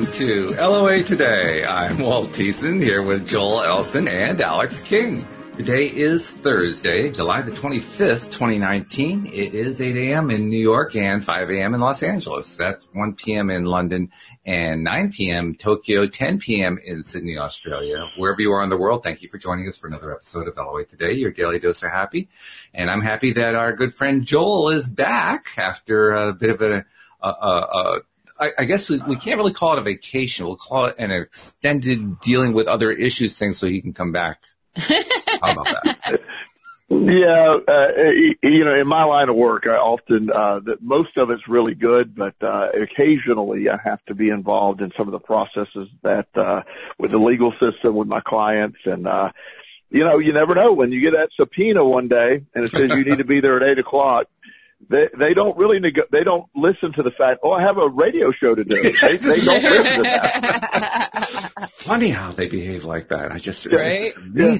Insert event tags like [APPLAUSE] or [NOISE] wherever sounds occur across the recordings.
Welcome to LOA Today. I'm Walt Thiessen here with Joel Elston and Alex King. Today is Thursday, July the 25th, 2019. It is 8 a.m. in New York and 5 a.m. in Los Angeles. That's 1 p.m. in London and 9 p.m. Tokyo, 10 p.m. in Sydney, Australia. Wherever you are in the world, thank you for joining us for another episode of LOA Today, your daily dose of happy. And I'm happy that our good friend Joel is back after a bit of a, a, a, a I, I guess we, we can't really call it a vacation. We'll call it an extended dealing with other issues thing so he can come back. [LAUGHS] How about that? Yeah, uh, you know, in my line of work, I often, uh, that most of it's really good, but, uh, occasionally I have to be involved in some of the processes that, uh, with the legal system with my clients and, uh, you know, you never know when you get that subpoena one day and it says you need to be there at eight o'clock. They they don't really neg- they don't listen to the fact. Oh, I have a radio show to do. They, they [LAUGHS] don't listen to that. Funny how they behave like that. I just Right? Yeah.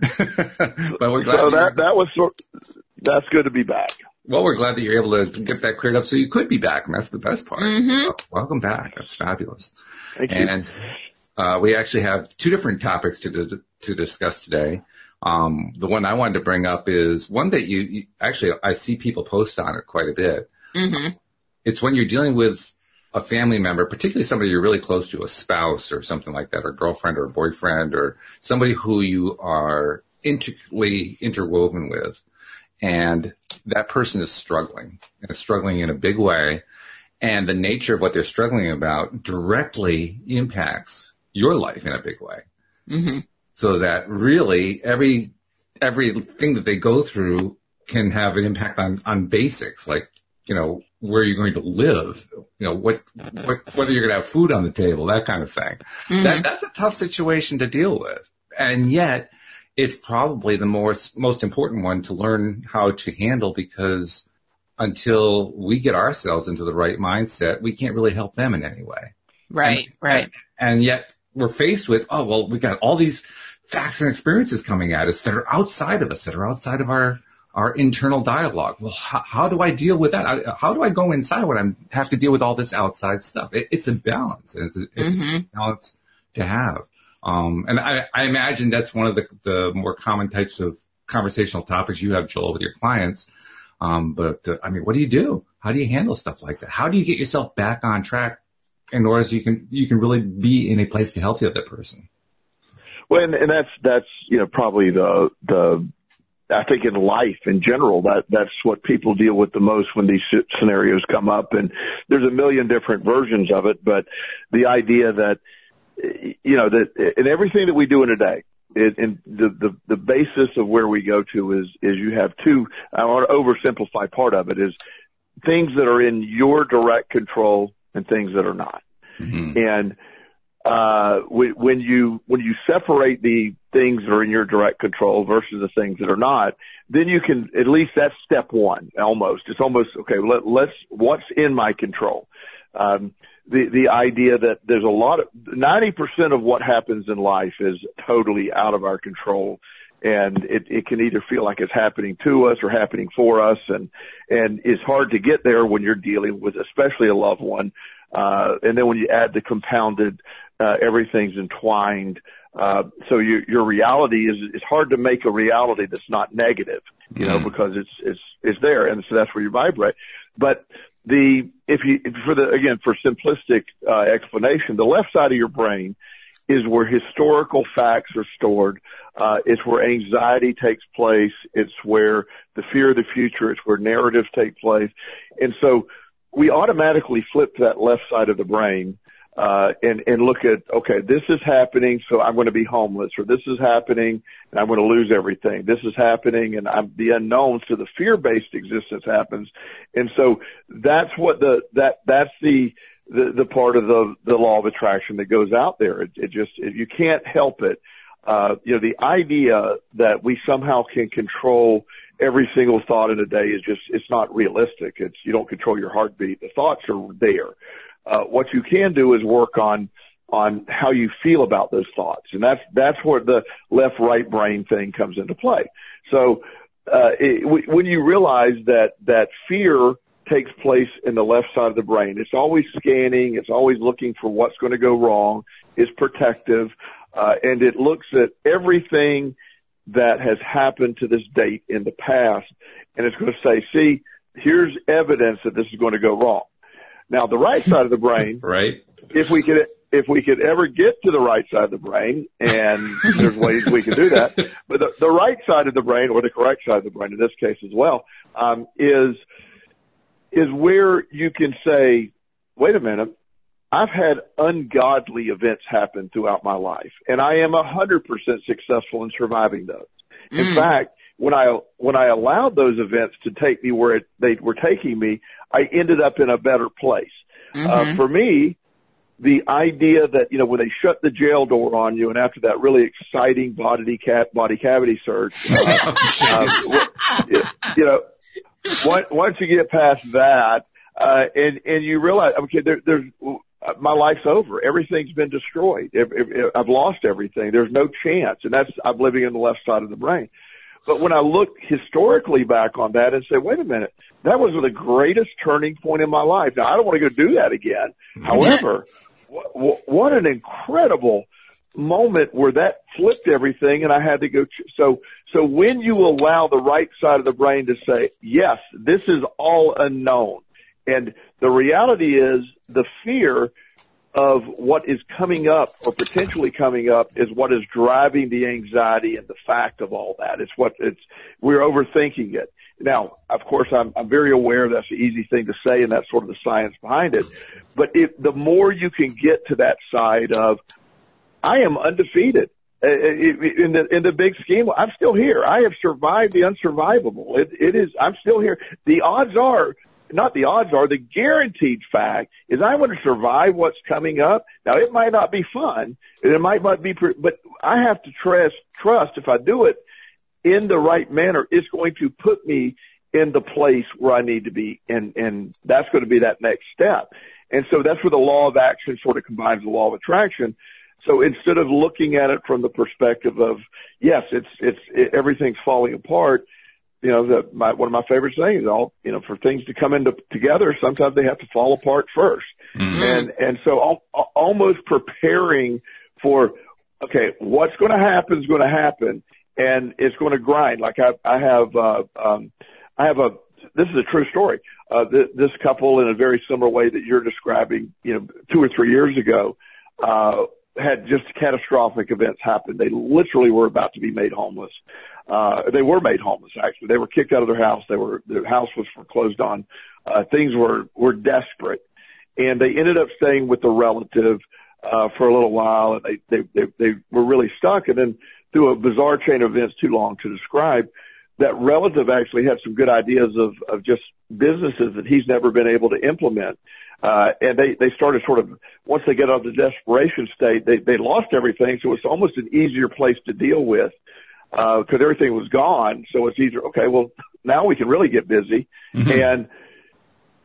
but [LAUGHS] we're glad. So that that that was sort. That's good to be back. well, we're glad that you're able to get that cleared up, so you could be back, and that's the best part. Mhm. So, welcome back. That's fabulous. Thank you. And uh, we actually have two different topics to to discuss today. Um, the one I wanted to bring up is one that you, you actually I see people post on it quite a bit. hmm It's when you're dealing with a family member, particularly somebody you're really close to, a spouse or something like that, or girlfriend or boyfriend, or somebody who you are intricately interwoven with, and that person is struggling and struggling in a big way, and the nature of what they're struggling about directly impacts your life in a big way. Hmm so that really every everything that they go through can have an impact on on basics like you know where you're going to live? You know what, what whether you're going to have food on the table that kind of thing. Mm-hmm. That that's a tough situation to deal with. And yet it's probably the most most important one to learn how to handle because until we get ourselves into the right mindset we can't really help them in any way. Right, right. and yet we're faced with, oh, well, we got all these facts and experiences coming at us that are outside of us, that are outside of our, our internal dialogue. Well, how, how do I deal with that? I- How do I go inside when I have to deal with all this outside stuff? It, it's a balance. and It's, a, it's Mhm. a balance to have. Um, and I, I imagine that's one of the, the more common types of conversational topics you have, Joel, with your clients. Um, but uh, I mean, what do you do? How do you handle stuff like that? How do you get yourself back on track in order so you can you can really be in a place to help the other person. Well, and, and that's that's you know probably the the I think in life in general that that's what people deal with the most when these scenarios come up, and there's a million different versions of it. But the idea that you know that in everything that we do in a day, it, and the, the the basis of where we go to is is you have two. I want to oversimplify part of it is things that are in your direct control and things that are not. Mm-hmm. And uh, when you when you separate the things that are in your direct control versus the things that are not, then you can at least that's step one. Almost, it's almost okay. Let, let's what's in my control. Um, the the idea that there's a lot of ninety percent of what happens in life is totally out of our control, and it, it can either feel like it's happening to us or happening for us, and and it's hard to get there when you're dealing with especially a loved one. Uh, and then when you add the compounded, uh, everything's entwined. Uh, so your, your reality is, it's hard to make a reality that's not negative, you know, Mhm. because it's, it's, it's there. And so that's where you vibrate. But the, if you, for the, again, for simplistic, uh, explanation, the left side of your brain is where historical facts are stored. Uh, it's where anxiety takes place. It's where the fear of the future. It's where narratives take place. And so we automatically flip to that left side of the brain uh, and and look at okay, this is happening, so I'm going to be homeless, or this is happening and I'm going to lose everything. This is happening, and I'm the unknown. So the fear-based existence happens, and so that's what the that that's the the, the part of the the law of attraction that goes out there. It, it just it, you can't help it. Uh, you know, the idea that we somehow can control every single thought in a day is just, it's not realistic. It's, you don't control your heartbeat. The thoughts are there. Uh, what you can do is work on, on how you feel about those thoughts. And that's, that's where the left right brain thing comes into play. So, uh, it, when you realize that, that fear takes place in the left side of the brain. It's always scanning. It's always looking for what's going to go wrong. It's protective. Uh, and it looks at everything that has happened to this date in the past. And it's going to say, see, here's evidence that this is going to go wrong. Now, the right side of the brain, [LAUGHS] right? If we could, if we could ever get to the right side of the brain, and [LAUGHS] there's ways we can do that, but the, the right side of the brain, or the correct side of the brain in this case as well, um, is is where you can say, wait a minute, I've had ungodly events happen throughout my life, and I am a hundred percent successful in surviving those. In mm. fact, when I when I allowed those events to take me where it, they were taking me, I ended up in a better place. Uh, mm-hmm. Uh, for me, the idea that you know when they shut the jail door on you, and after that really exciting body cat body cavity search, [LAUGHS] uh, uh, you know, once, once you get past that, uh, and and you realize, okay, there, there's Uh, my life's over. Everything's been destroyed. I've lost everything. There's no chance, and that's I'm living in the left side of the brain. But when I look historically back on that and say, wait a minute, that was the greatest turning point in my life. Now I don't want to go do that again. [LAUGHS] However, what, what an incredible moment where that flipped everything and I had to go. Ch- so, so when you allow the right side of the brain to say, yes, this is all unknown. And the reality is the fear of what is coming up or potentially coming up is what is driving the anxiety and the fact of all that. It's what it's, we're overthinking it. Now, of course, I'm, I'm very aware that's the easy thing to say and that's sort of the science behind it. But if the more you can get to that side of, I am undefeated. Uh, uh, in the in the big scheme, I'm still here. I have survived the unsurvivable. It, it is. I'm still here. The odds are not the odds are, the guaranteed fact is I'm going to survive what's coming up. Now it might not be fun, and it might not be, but I have to trust, trust if I do it in the right manner, it's going to put me in the place where I need to be, and and that's going to be that next step. And so that's where the law of action sort of combines the law of attraction. So instead of looking at it from the perspective of yes, it's it's it, everything's falling apart, you know, the, my, one of my favorite sayings, all, you know, for things to come into together, sometimes they have to fall apart 1st mm-hmm. And, and so al- almost preparing for, okay, what's going to happen is going to happen and it's going to grind. Like I, I have, uh, um, I have a, this is a true story. Uh, th- this couple in a very similar way that you're describing, you know, two or three years ago, uh, had just catastrophic events happen. They literally were about to be made homeless. Uh, they were made homeless actually. They were kicked out of their house. They were, their house was foreclosed on. Uh, things were, were desperate and they ended up staying with a relative, uh, for a little while and they, they, they, they were really stuck. And then through a bizarre chain of events too long to describe, that relative actually had some good ideas of, of just businesses that he's never been able to implement. Uh, and they, they started sort of, once they get out of the desperation state, they, they lost everything. So it's almost an easier place to deal with, uh, cause everything was gone. So it's easier. Okay. Well, now we can really get busy. Mm-hmm. And,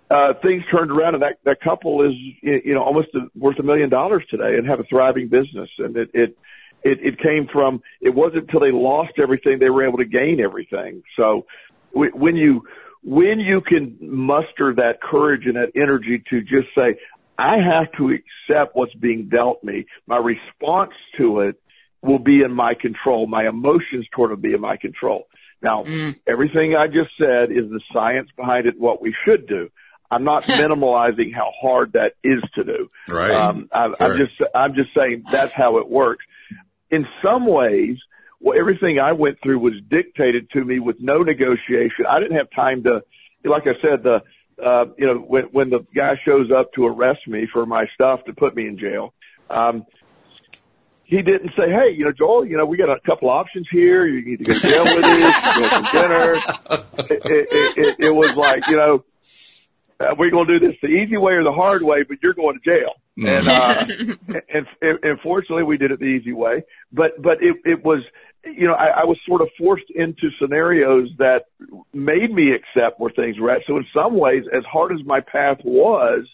uh, things turned around and that, that couple is, you know, almost worth a million dollars today and have a thriving business. And it, it, it, it came from, it wasn't until they lost everything they were able to gain everything. So when you, when you can muster that courage and that energy to just say, I have to accept what's being dealt me, my response to it will be in my control. My emotions toward it will be in my control. Now, mm. everything I just said is the science behind it, what we should do. I'm not [LAUGHS] minimalizing how hard that is to do. Right. Um, I, sure. I'm just, I'm just saying that's how it works. In some ways, well, everything I went through was dictated to me with no negotiation. I didn't have time to, like I said, the, uh, you know, when, when the guy shows up to arrest me for my stuff to put me in jail, um, he didn't say, "Hey, you know, Joel, you know, we got a couple options here. You need to go to jail with us, go to dinner." It, it, it, it was like, you know, uh, we're going to do this the easy way or the hard way, but you're going to jail. Mm. And, uh, and, and, and fortunately we did it the easy way, but, but it, it was, you know, I, I was sort of forced into scenarios that made me accept where things were at. So in some ways, as hard as my path was,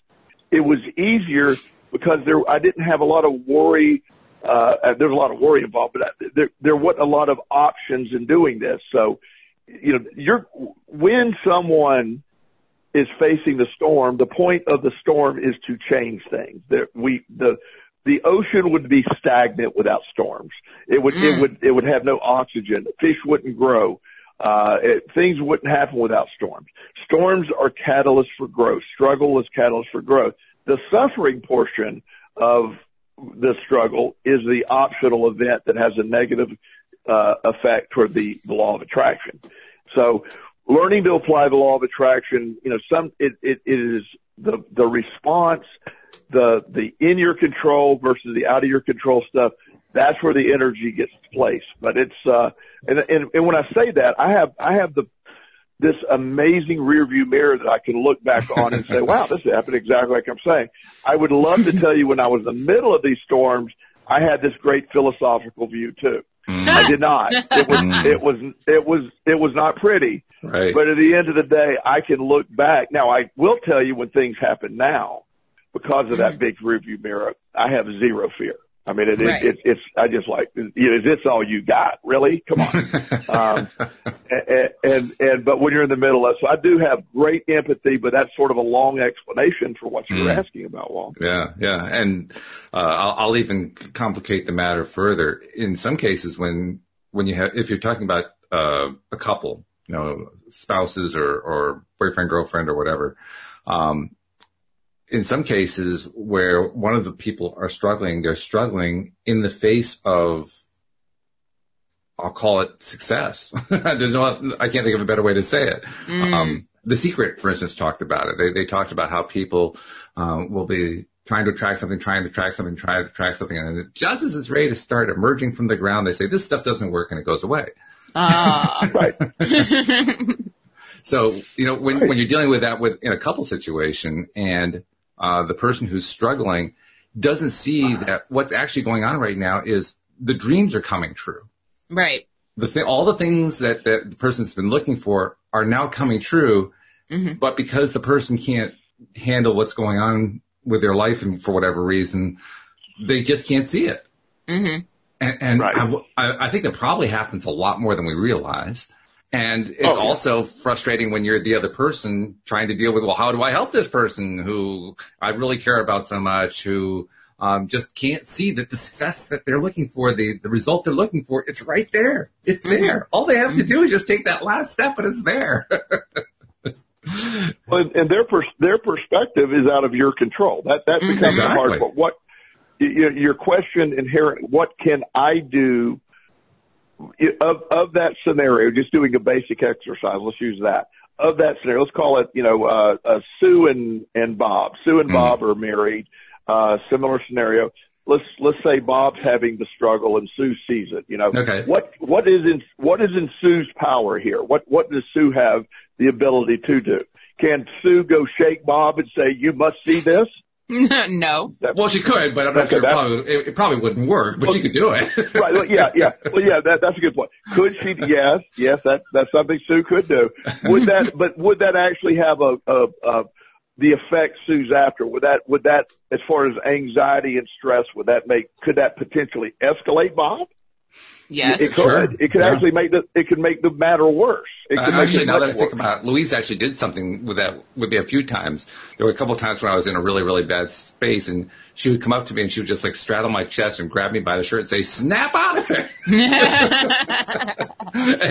it was easier because there, I didn't have a lot of worry. Uh, there's a lot of worry involved, but there, there wasn't a lot of options in doing this. So, you know, you're, when someone is facing the storm, the point of the storm is to change things. That we the the ocean would be stagnant without storms. It would mm. it would it would have no oxygen. Fish wouldn't grow. Uh, it, things wouldn't happen without storms. Storms are catalysts for growth. Struggle is catalyst for growth. The suffering portion of the struggle is the optional event that has a negative uh, effect toward the, the law of attraction. So learning to apply the law of attraction, you know, some, it, it, it is the, the response, the, the in your control versus the out of your control stuff. That's where the energy gets placed. But it's, uh, and, and, and when I say that, I have, I have the, this amazing rear view mirror that I can look back on and say, wow, this happened exactly like I'm saying. I would love to tell you when I was in the middle of these storms, I had this great philosophical view too. Mm. I did not. It was, mm. it was, it was, it was not pretty. Right. But at the end of the day, I can look back. Now I will tell you when things happen now because of that mm. big rearview mirror, I have zero fear. I mean, it, right. it, it, it's, I just like, you is this all you got? Really? Come on. [LAUGHS] um, and, and, and, but when you're in the middle of, so I do have great empathy, but that's sort of a long explanation for what you were mm. asking about, Walt. Yeah. Yeah. And, uh, I'll, I'll even complicate the matter further. In some cases, when, when you have, if you're talking about, uh, a couple, you know, spouses or, or boyfriend, girlfriend or whatever, um, in some cases where one of the people are struggling, they're struggling in the face of, I'll call it success. [LAUGHS] There's no, I can't think of a better way to say it. Mm. Um, the Secret, for instance, talked about it. They, they talked about how people um, will be trying to attract something, trying to attract something, trying to attract something, and just as it's ready to start emerging from the ground, they say this stuff doesn't work, and it goes away. Ah, [LAUGHS] right. [LAUGHS] so you know when right. when you're dealing with that with in a couple situation, and uh, the person who's struggling doesn't see that what's actually going on right now is the dreams are coming true. Right. The thing, all the things that, that the person's been looking for are now coming true, mm-hmm. but because the person can't handle what's going on with their life and for whatever reason, they just can't see it. Mm-hmm. And, and right. I, I think it probably happens a lot more than we realize. And it's oh, yeah. also frustrating when you're the other person trying to deal with, well, how do I help this person who I really care about so much, who um, just can't see that the success that they're looking for, the, the result they're looking for, it's right there. It's mm-hmm. there. All they have mm-hmm. to do is just take that last step and it's there. [LAUGHS] well, and their pers- their perspective is out of your control. That that mm-hmm. becomes exactly. hard. But what your question inherent? What can I do of of that scenario, just doing a basic exercise, let's use that. Of that scenario, let's call it, you know, uh, uh Sue and and Bob. Sue and mm Bob are married. Uh, similar scenario. Let's let's say Bob's having the struggle and Sue sees it. You know, okay. what what is in what is in Sue's power here? What what does Sue have the ability to do? Can Sue go shake Bob and say, "You must see this"? [LAUGHS] no. Well, she could, but I'm not okay, sure. Probably, it, it, probably wouldn't work, but well, she could do it. [LAUGHS] right. Well, yeah. Yeah. Well, yeah. That, that's a good point. Could she? Yes. Yes. That that's something Sue could do. Would that? [LAUGHS] but would that actually have a, a, a the effect Sue's after? Would that? Would that, as far as anxiety and stress, would that make? Could that potentially escalate Bob? Yes, it could. Sure. It could yeah. actually make the it could make the matter worse. It could uh, actually, now that I think about it, Louise actually did something with that with me a few times. There were a couple of times when I was in a really really bad space, and she would come up to me and she would just like straddle my chest and grab me by the shirt and say, "Snap out of it." [LAUGHS] and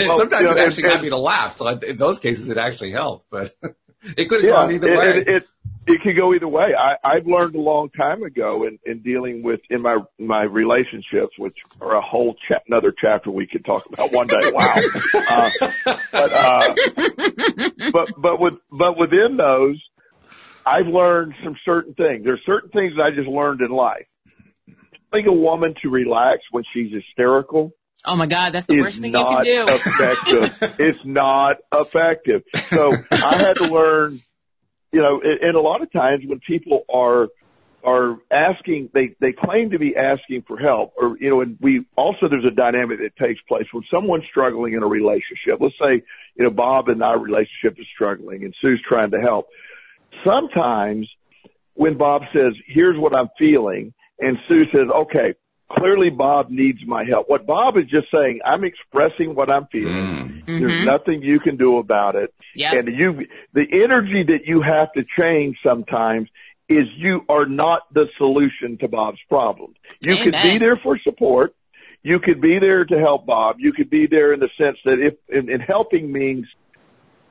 well, sometimes you know, it actually got me to laugh. So in those cases, it actually helped, but [LAUGHS] it could have yeah, gone either way. It, it, it could go either way. I, I've learned a long time ago in, in dealing with in my my relationships, which are a whole cha- another chapter we could talk about one day. Wow, [LAUGHS] uh, but uh, but but with but within those, I've learned some certain things. There's certain things I just learned in life. Telling a woman to relax when she's hysterical. Oh my God, that's the worst thing you can do. Effective. [LAUGHS] it's not effective. So I had to learn you know, and a lot of times when people are are asking, they they claim to be asking for help, or you know, and we also there's a dynamic that takes place when someone's struggling in a relationship. Let's say, you know, Bob and our relationship is struggling, and Sue's trying to help. Sometimes when Bob says, "Here's what I'm feeling," and Sue says, "Okay, clearly Bob needs my help. What Bob is just saying, I'm expressing what I'm feeling. Mm. There's Mhm. nothing you can do about it. Yep. And you, the energy that you have to change sometimes is you are not the solution to Bob's problem. You could be there for support. You could be there to help Bob. You could be there in the sense that if, and, and helping means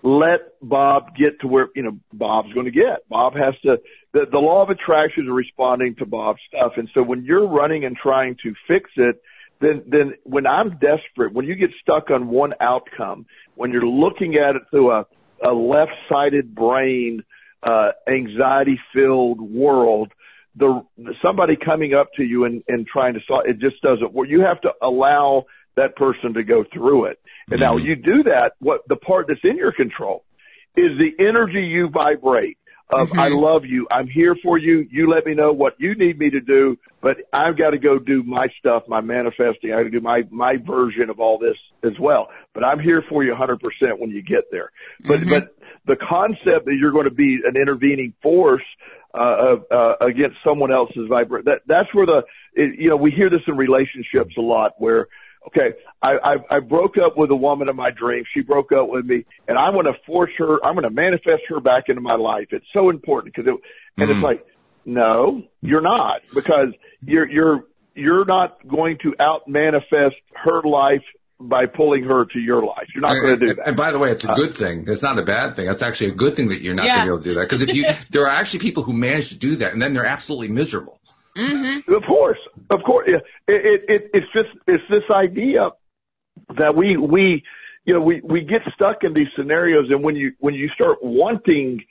let Bob get to where, you know, Bob's going to get. Bob has to, the, the law of attraction is responding to Bob's stuff. And so when you're running and trying to fix it, then, then when I'm desperate, when you get stuck on one outcome, when you're looking at it through a, a left-sided brain, uh, anxiety-filled world, the, somebody coming up to you and, and trying to solve, it just doesn't work. You have to allow that person to go through it. And now Mhm. you do that, what the part that's in your control is the energy you vibrate of Mhm. I love you, I'm here for you, you let me know what you need me to do, but I've got to go do my stuff, my manifesting, I got to do my my version of all this as well. But I'm here for you 100% when you get there. But Mhm. but the concept that you're going to be an intervening force uh, uh, uh, against someone else's vibration. That that's where the it, you know we hear this in relationships a lot where okay I, I I broke up with a woman of my dreams. She broke up with me, and I'm going to force her. I'm going to manifest her back into my life. It's so important because it and Mhm. it's like no, you're not because you're you're you're not going to out manifest her life by pulling her to your life. You're not going to do that. And by the way, it's a Uh, good thing. It's not a bad thing. It's actually a good thing that you're not Yeah. going to be able to do that. Because if you, [LAUGHS] there are actually people who manage to do that, and then they're absolutely miserable. Mhm. Of course, of course. It, it, it, it's just, it's this idea that we, we, you know, we, we get stuck in these scenarios and when you, when you start wanting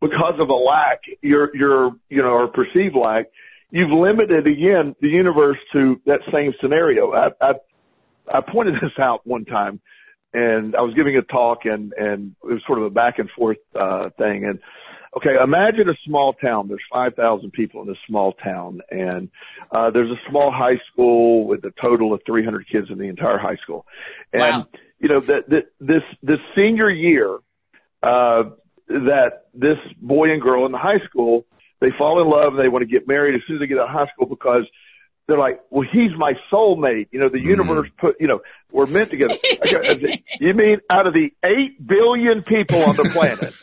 because of a lack, your, your, you know, or perceived lack, you've limited again the universe to that same scenario. I, I, I pointed this out one time and I was giving a talk and, and it was sort of a back and forth, uh, thing. And okay, imagine a small town. There's 5,000 people in this small town and, uh, there's a small high school with a total of 300 kids in the entire high school. And, Wow. you know, that, that this, this senior year, uh, that this boy and girl in the high school, they fall in love and they want to get married as soon as they get out of high school because they're like, well, he's my soulmate. You know, the Mhm. universe put, you know, we're meant together. I go, I said, you mean out of the eight billion people on the planet, [LAUGHS]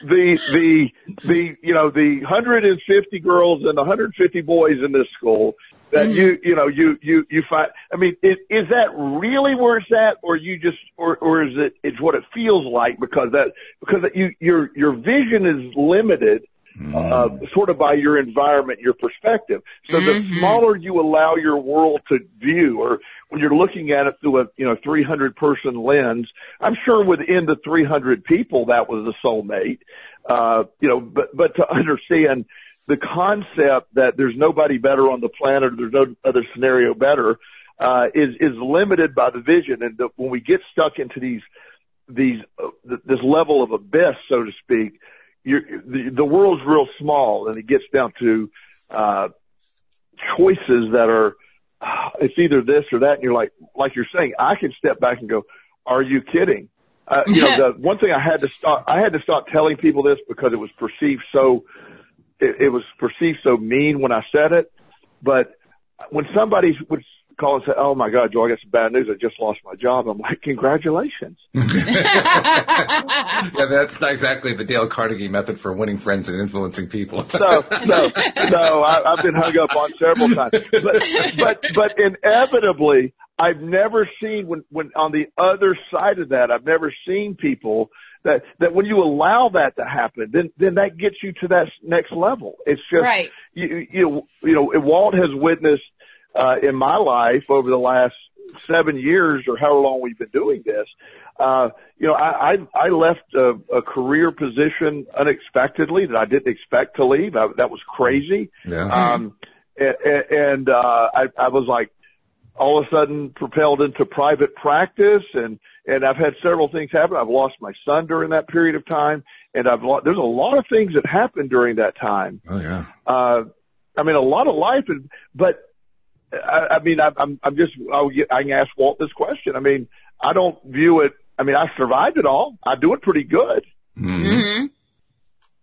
the, the, the, you know, the 150 girls and the 150 boys in this school that Mhm. you, you know, you, you, you find, I mean, is, is that really where it's at or you just, or, or is it, it's what it feels like because that, because you, your, your vision is limited uh, sort of by your environment, your perspective. So the Mhm. smaller you allow your world to view, or when you're looking at it through a you know 300 person lens, I'm sure within the 300 people that was a soulmate. Uh, you know, but but to understand the concept that there's nobody better on the planet, or there's no other scenario better, uh, is is limited by the vision. And the, when we get stuck into these these uh, th- this level of abyss, so to speak, you're, the, the world's real small, and it gets down to uh, choices that are uh, it's either this or that, and you're like like you're saying, I can step back and go, "Are you kidding?" Uh, you know, the one thing I had to stop, I had to stop telling people this because it was perceived so, it, it was perceived so mean when I said it. But when somebody would call and say, "Oh my God, Joe, I got some bad news. I just lost my job," I'm like, "Congratulations." [LAUGHS] yeah, that's not exactly the Dale Carnegie method for winning friends and influencing people. no, no, no. I, I've been hung up on several times, but but but inevitably, I've never seen when when on the other side of that, I've never seen people that that when you allow that to happen, then then that gets you to that next level. It's just Right. you you know you know Walt has witnessed uh, in my life over the last seven years or however long we've been doing this. Uh, you know, I, I, I left a, a career position unexpectedly that I didn't expect to leave. I, that was crazy. yeah. Um, and, and, uh, I, I was like all of a sudden propelled into private practice and, and I've had several things happen. I've lost my son during that period of time and I've lost, there's a lot of things that happened during that time. oh yeah. Uh, I mean, a lot of life, is, but I, I mean, I, I'm, I'm just, I'll get, I can ask Walt this question. I mean, I don't view it. I mean, I survived it all. I do it pretty good. Mhm. Mhm.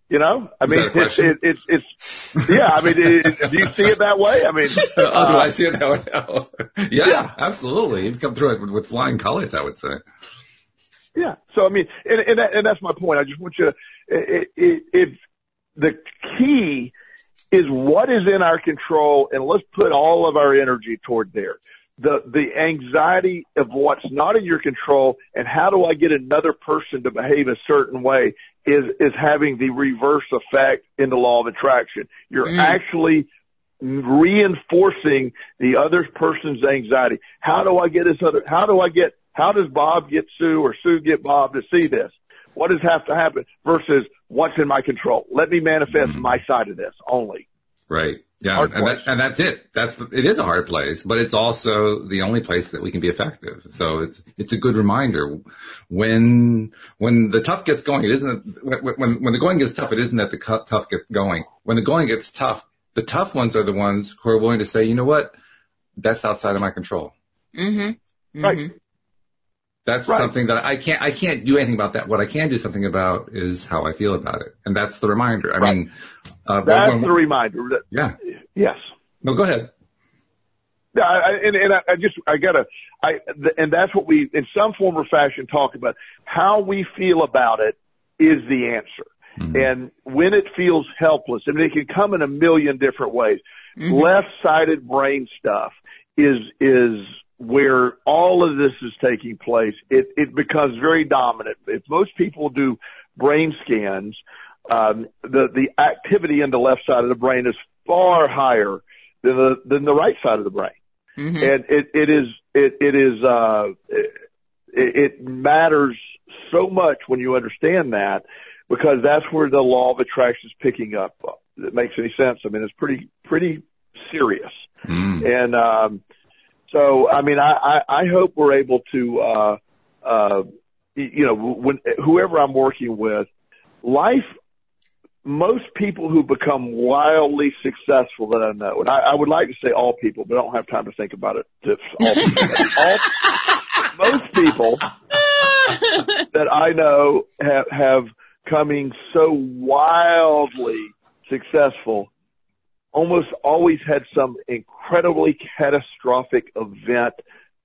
You know, I mean, that a it's, question? it, it's, it's, yeah, I mean, do you see it that way? I mean, [LAUGHS] oh, uh, do I see it that way? Yeah, [LAUGHS] yeah, absolutely. You've come through it with, with, flying colors, I would say. Yeah. So I mean, and and, that, and that's my point. I just want you to. It, it, it, the key is what is in our control, and let's put all of our energy toward there the the anxiety of what's not in your control and how do I get another person to behave a certain way is is having the reverse effect in the law of attraction. You're mm. actually reinforcing the other person's anxiety. How do I get this other how do I get how does Bob get Sue or Sue get Bob to see this? What does have to happen versus what's in my control? Let me manifest mm. my side of this only. Right. Yeah, and, that, and, that's it. That's the, it is a hard place, but it's also the only place that we can be effective. So it's it's a good reminder when when the tough gets going. It isn't when when the going gets tough. It isn't that the tough get going. When the going gets tough, the tough ones are the ones who are willing to say, you know what, that's outside of my control. Mm-hmm. mm-hmm. Right. That's right. something that I can't, I can't do anything about that. What I can do something about is how I feel about it. And that's the reminder. I right. mean, uh, that's when, the reminder. That, yeah. Yes. No, go ahead. Yeah, I, and, and I, I just, I gotta, I, and that's what we, in some form or fashion, talk about. How we feel about it is the answer. Mm-hmm. And when it feels helpless, and it can come in a million different ways. Mm-hmm. Left-sided brain stuff is, is where all of this is taking place, it, it becomes very dominant. If most people do brain scans, um, the, the activity in the left side of the brain is far higher than the, than the right side of the brain. Mm-hmm. And it, it is, it, it is, uh, it, it matters so much when you understand that because that's where the law of attraction is picking up. It makes any sense. I mean, it's pretty, pretty serious. Mm. And, um, so, I mean, I, I, I hope we're able to, uh, uh, you know, when, whoever I'm working with, life, most people who become wildly successful that I know, and I, I would like to say all people, but I don't have time to think about it. To all people, [LAUGHS] all, most people that I know have, have coming so wildly successful almost always had some incredibly catastrophic event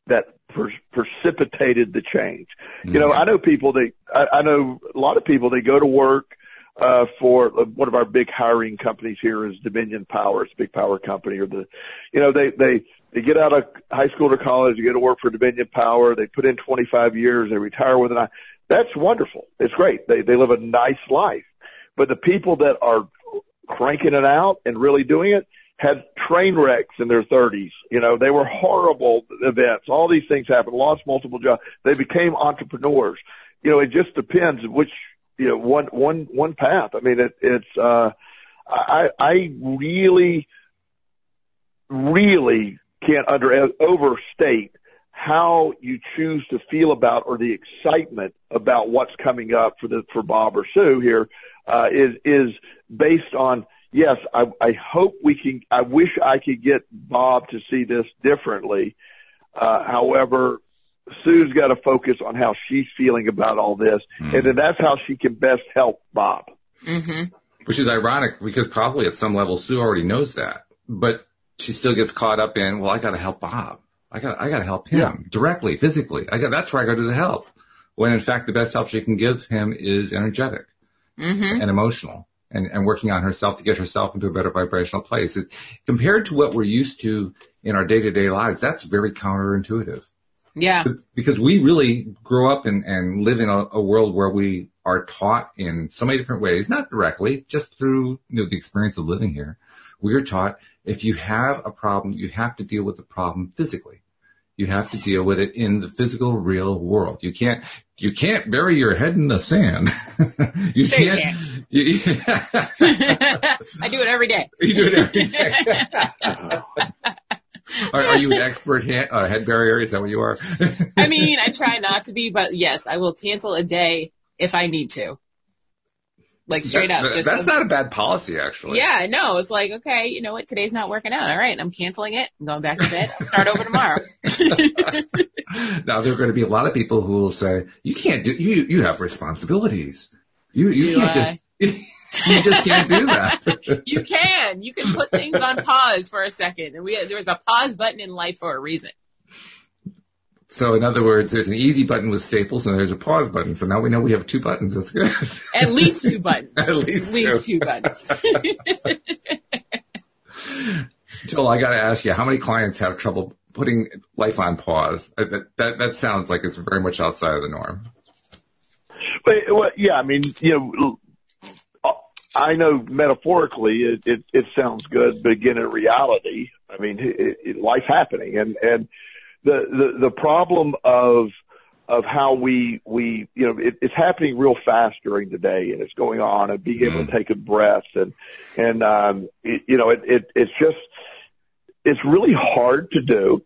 that per- precipitated the change. Mm-hmm. You know, I know people they, I, I know a lot of people they go to work, uh, for uh, one of our big hiring companies here is Dominion Power. It's a big power company or the, you know, they, they, they get out of high school or college, they go to work for Dominion Power, they put in 25 years, they retire with an eye. That's wonderful. It's great. They, they live a nice life. But the people that are cranking it out and really doing it had train wrecks in their 30s. You know, they were horrible events. All these things happened, lost multiple jobs. They became entrepreneurs. You know, it just depends which, you know, one, one, one path. I mean, it, it's, uh, I, I really, really can't under, overstate how you choose to feel about or the excitement about what's coming up for the, for Bob or Sue here uh, is is based on yes. I, I hope we can. I wish I could get Bob to see this differently. Uh, however, Sue's got to focus on how she's feeling about all this, mm-hmm. and then that's how she can best help Bob. Mm-hmm. Which is ironic because probably at some level Sue already knows that, but she still gets caught up in, well, I got to help Bob. I got, I got to help him yeah. directly, physically. I got, that's where I got to the help. When in fact, the best help she can give him is energetic mm-hmm. and emotional and, and working on herself to get herself into a better vibrational place. It, compared to what we're used to in our day to day lives, that's very counterintuitive. Yeah. Because we really grow up and, and live in a, a, world where we are taught in so many different ways, not directly, just through you know, the experience of living here. We are taught if you have a problem, you have to deal with the problem physically. You have to deal with it in the physical, real world. You can't, you can't bury your head in the sand. [LAUGHS] you sure can't. [LAUGHS] You you, [LAUGHS] I do it every day. You do it every day. are, are, you an expert head, uh, head barrier? Is that what you are? I mean, I try not to be, but yes, I will cancel a day if I need to. Like straight that, up. Just that's a, not a bad policy, actually. Yeah, no, it's like, okay, you know what? Today's not working out. All right. I'm canceling it. I'm going back to bed. I'll start over tomorrow. [LAUGHS] [LAUGHS] now there are going to be a lot of people who will say, you can't do, you, you have responsibilities. You, you do can't I? just, [LAUGHS] You just can't do that. you can. You can put things on pause for a second. And we there was a pause button in life for a reason. So in other words, there's an easy button with staples and there's a pause button. So now we know we have two buttons. That's good. At least two buttons. [LAUGHS] At least, At least two. two buttons. [LAUGHS] Joel, I got to ask you, how many clients have trouble putting life on pause? Uh, that, that that sounds like it's very much outside of the norm. But, well, yeah, I mean, you know, I know metaphorically it, it, it sounds good, but again, in reality, I mean, it, it, life's happening, and and the the the problem of of how we we you know it, it's happening real fast during the day, and it's going on, and being able to take a breath, and and um, it, you know, it, it it's just it's really hard to do.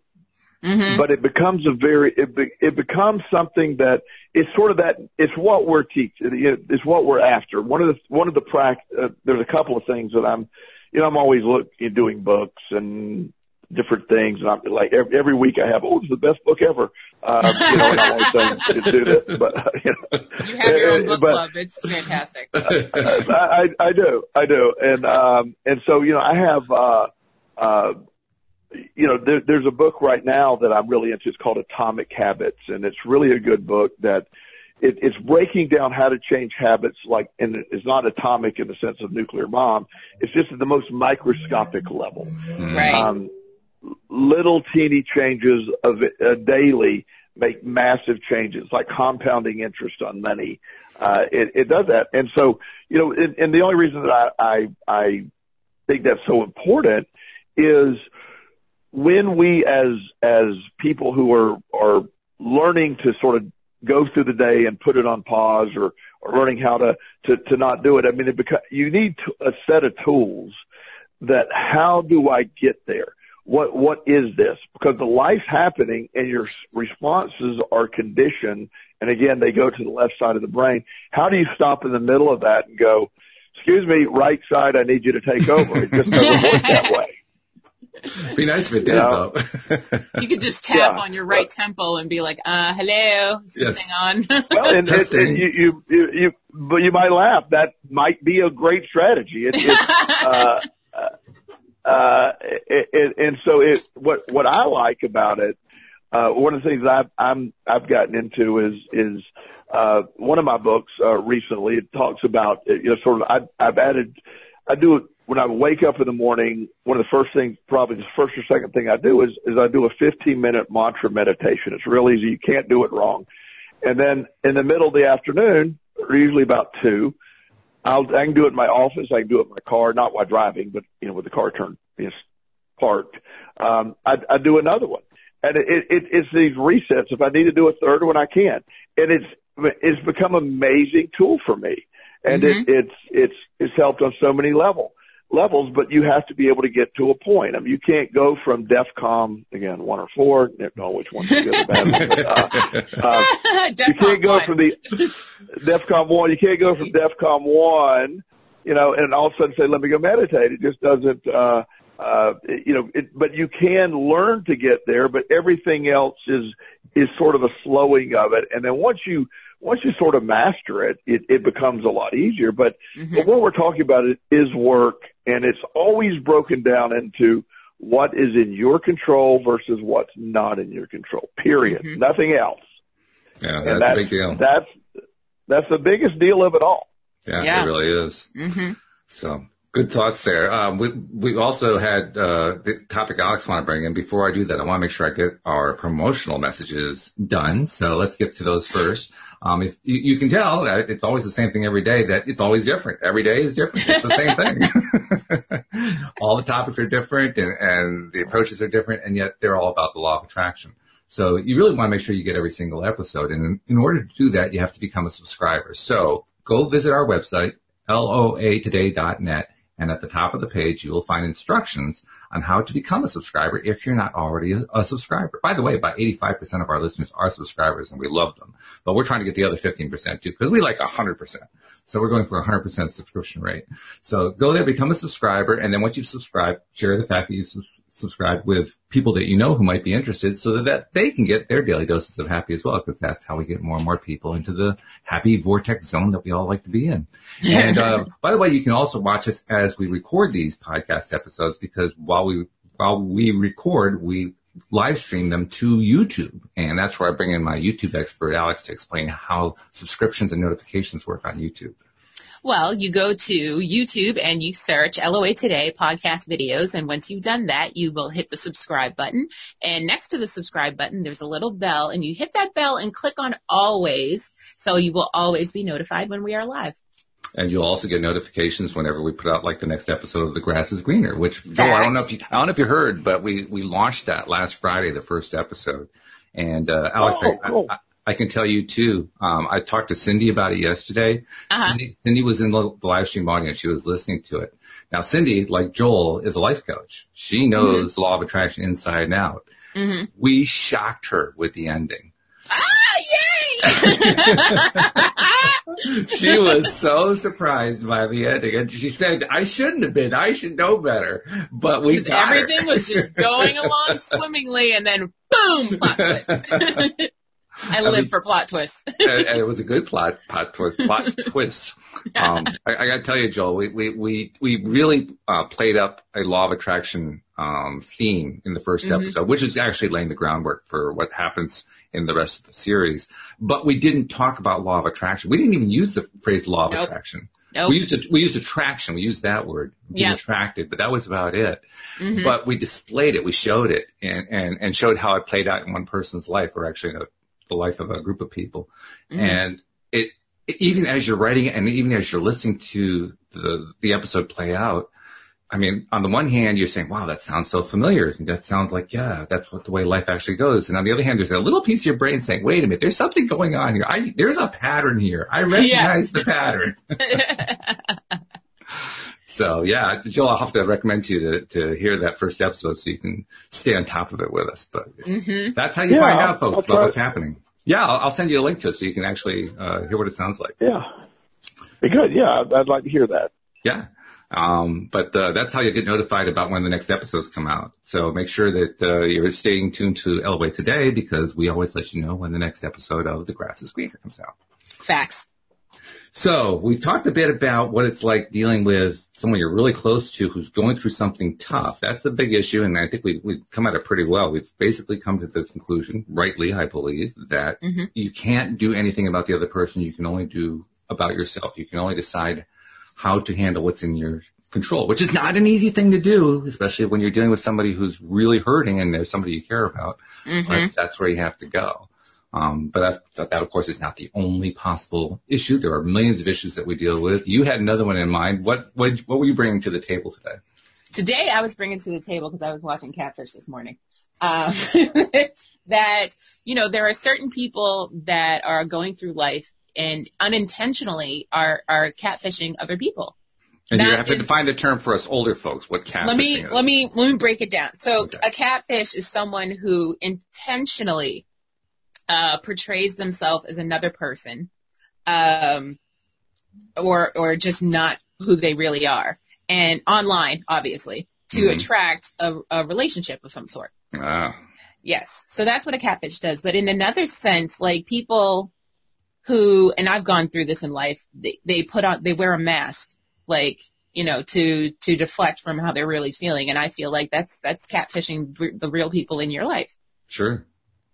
hmm but it becomes a very it, be, it becomes something that it's sort of that it's what we're teaching it's what we're after one of the one of the prac uh, there's a couple of things that I'm you know I'm always looking doing books and different things and I'm like every, every week I have oh it's the best book ever um, you know and I'm always saying to do this but [LAUGHS] you know You have your own book but, club. It's fantastic. [LAUGHS] I, I I do I do and um and so you know I have uh uh you know, there, there's a book right now that I'm really into. It's called Atomic Habits, and it's really a good book that it, it's breaking down how to change habits. Like, and it's not atomic in the sense of nuclear bomb. It's just at the most microscopic level. Right. Um, little teeny changes of uh, daily make massive changes, like compounding interest on money. Uh, it, it does that, and so you know, and, and the only reason that I, I I think that's so important is when we as as people who are are learning to sort of go through the day and put it on pause or or learning how to to to not do it i mean it beca- you need to, a set of tools that how do i get there what what is this because the life's happening and your responses are conditioned and again they go to the left side of the brain how do you stop in the middle of that and go excuse me right side i need you to take over it just doesn't work that [LAUGHS] way Be nice if it did, Yeah. though. You could just tap Yeah. on your right temple and be like, uh, hello, is Yes. on? [LAUGHS] Well, and, and, and you, you, you, you, but you might laugh. That might be a great strategy. It, it, [LAUGHS] uh, uh, and so it, what, what I like about it, uh, one of the things I've, I'm, I've gotten into is, is, uh, one of my books, uh, recently, it talks about, uh, you know, sort of, I, I've added, I do it when I wake up in the morning, one of the first things, probably the first or second thing I do is, is I do a 15 minute mantra meditation. It's real easy. You can't do it wrong. And then in the middle of the afternoon, or usually about two, I'll, I can do it in my office. I can do it in my car, not while driving, but, you know, with the car turned, you know, parked. Um, I, I do another one. And it, it, it's these resets. If I need to do a third one, I can. And it's, it's become an amazing tool for me. And it, it's, it's, it's helped on so many level, levels, but you have to be able to get to a point. I mean, you can't go from DEFCON, again, one or four, don't know which one's good or bad. uh, [LAUGHS] uh, you can't go one. from the DEFCON one. You can't go from DEFCON one, you know, and all of a sudden say, "Let me go meditate." It just doesn't. uh uh You know, it, but you can learn to get there. But everything else is is sort of a slowing of it. And then once you once you sort of master it, it, it becomes a lot easier. But Mhm. but what we're talking about is work, and it's always broken down into what is in your control versus what's not in your control. Period. Mhm. Nothing else. yeah, And that's a big deal. That's that's the biggest deal of it all. Yeah, Yeah. it really is. hmm So good thoughts there. Um, we we also had uh, the topic Alex want to bring in. Before I do that, I want to make sure I get our promotional messages done. So let's get to those first. Um, if you, you can tell that it's always the same thing every day, that it's always different. Every day is different. It's the same thing. [LAUGHS] all the topics are different and, and the approaches are different, and yet they're all about the law of attraction. So you really want to make sure you get every single episode. And in, in order to do that, you have to become a subscriber. So go visit our website, loatoday.net. And at the top of the page, you will find instructions on how to become a subscriber if you're not already a, a subscriber. By the way, about 85% of our listeners are subscribers and we love them. But we're trying to get the other 15% too because we like 100%. So we're going for a 100% subscription rate. So go there, become a subscriber. And then once you've subscribed, share the fact that you sub- subscribe with people that you know who might be interested so that, that they can get their daily doses of happy as well, because that's how we get more and more people into the happy vortex zone that we all like to be in. And, uh, by the way, you can also watch us as we record these podcast episodes because while we, while we record, we live stream them to YouTube. And that's where I bring in my YouTube expert, Alex, to explain how subscriptions and notifications work on YouTube. Well, you go to YouTube and you search LOA Today podcast videos. And once you've done that, you will hit the subscribe button. And next to the subscribe button, there's a little bell and you hit that bell and click on always. So you will always be notified when we are live. And you'll also get notifications whenever we put out like the next episode of The Grass is Greener, which Joe, I don't know if you, I don't know if you heard, but we, we launched that last Friday, the first episode. And, uh, Alex, oh, cool. I, I can tell you too. Um, I talked to Cindy about it yesterday. Uh-huh. Cindy, Cindy was in the, the live stream audience. She was listening to it. Now, Cindy, like Joel, is a life coach. She knows the law of attraction inside and out. Mm-hmm. We shocked her with the ending. Ah, yay! [LAUGHS] She was so surprised by the ending, and she said, "I shouldn't have been. I should know better." But we Because got her. everything was just going [LAUGHS] along swimmingly and then boom, [LAUGHS] I live mean- for plot twists. [LAUGHS] and, and it was a good plot, plot twist. Plot [LAUGHS] twist. Um, I, I got to tell you, Joel, we we we we really uh, played up a law of attraction um, theme in the 1st Mhm. episode, which is actually laying the groundwork for what happens in the rest of the series. But we didn't talk about law of attraction. We didn't even use the phrase law of Nope. attraction. Nope. We used we used attraction. We used that word, being Yeah. attracted, but that was about it. Mhm. But we displayed it. We showed it and, and, and showed how it played out in one person's life or actually in a, the life of a group of people. Mhm. And it, even as you're writing it and even as you're listening to the, the episode play out, I mean, on the one hand, you're saying, wow, that sounds so familiar. That sounds like, yeah, that's what the way life actually goes. And on the other hand, there's a little piece of your brain saying, wait a minute, there's something going on here. I, there's a pattern here. I [LAUGHS] recognize the pattern. [LAUGHS] So yeah, Joel, I'll have to recommend to you to, to hear that first episode so you can stay on top of it with us. But hmm that's how you Yeah, find I'll- out, folks, about try what's happening. Yeah, I'll, I'll send you a link to it so you can actually uh, hear what it sounds like. Yeah. Be good. Yeah, I'd, I'd like to hear that. Yeah. Um, but uh, that's how you get notified about when the next episodes come out. So make sure that uh, you're staying tuned to LOA today because we always let you know when the next episode of The Grass is Greener comes out. Facts. So we've talked a bit about what it's like dealing with someone you're really close to who's going through something tough. That's a big issue, and I think we, we've come at it pretty well. We've basically come to the conclusion, rightly, I believe, that Mhm. you can't do anything about the other person. You can only do about yourself. You can only decide how to handle what's in your control, which is not an easy thing to do, especially when you're dealing with somebody who's really hurting and there's somebody you care about. hmm But that's where you have to go. Um, but that, that, of course, is not the only possible issue. There are millions of issues that we deal with. You had another one in mind. What what, what were you bringing to the table today? Today I was bringing to the table because I was watching Catfish this morning. Um, [LAUGHS] that, you know, there are certain people that are going through life and unintentionally are, are catfishing other people. And you That have to define the term for us older folks. What catfishing let me is. let me let me break it down. So Okay. a catfish is someone who intentionally uh, portrays themselves as another person, um, or or just not who they really are, and online, obviously, to Mhm. attract a, a relationship of some sort. Ah, Yes. So that's what a catfish does. But in another sense, like people who, and I've gone through this in life, they, they put on, they wear a mask, like, you know, to, to deflect from how they're really feeling. And I feel like that's, that's catfishing the real people in your life. sure.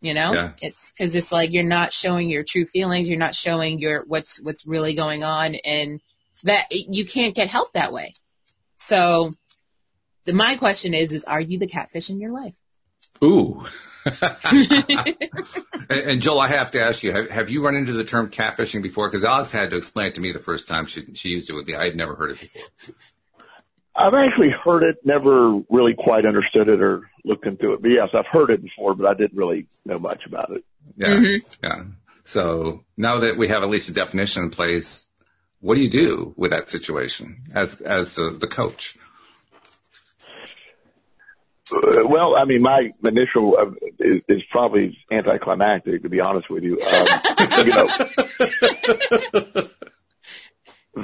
You know, Yeah. it's cause it's like you're not showing your true feelings. You're not showing your, what's, what's really going on and that you can't get help that way. So the, my question is, is are you the catfish in your life? Ooh. [LAUGHS] and, and Joel, I have to ask you: have, have you run into the term catfishing before? Because Alex had to explain it to me the first time she she used it with me. I had never heard it before. I've actually heard it, never really quite understood it or looked into it. But yes, I've heard it before, but I didn't really know much about it. Yeah, Mhm. yeah. So now that we have at least a definition in place, what do you do with that situation as as the, the coach? Uh, well, I mean, my initial uh, is, is probably anticlimactic, to be honest with you. Um, you know, [LAUGHS]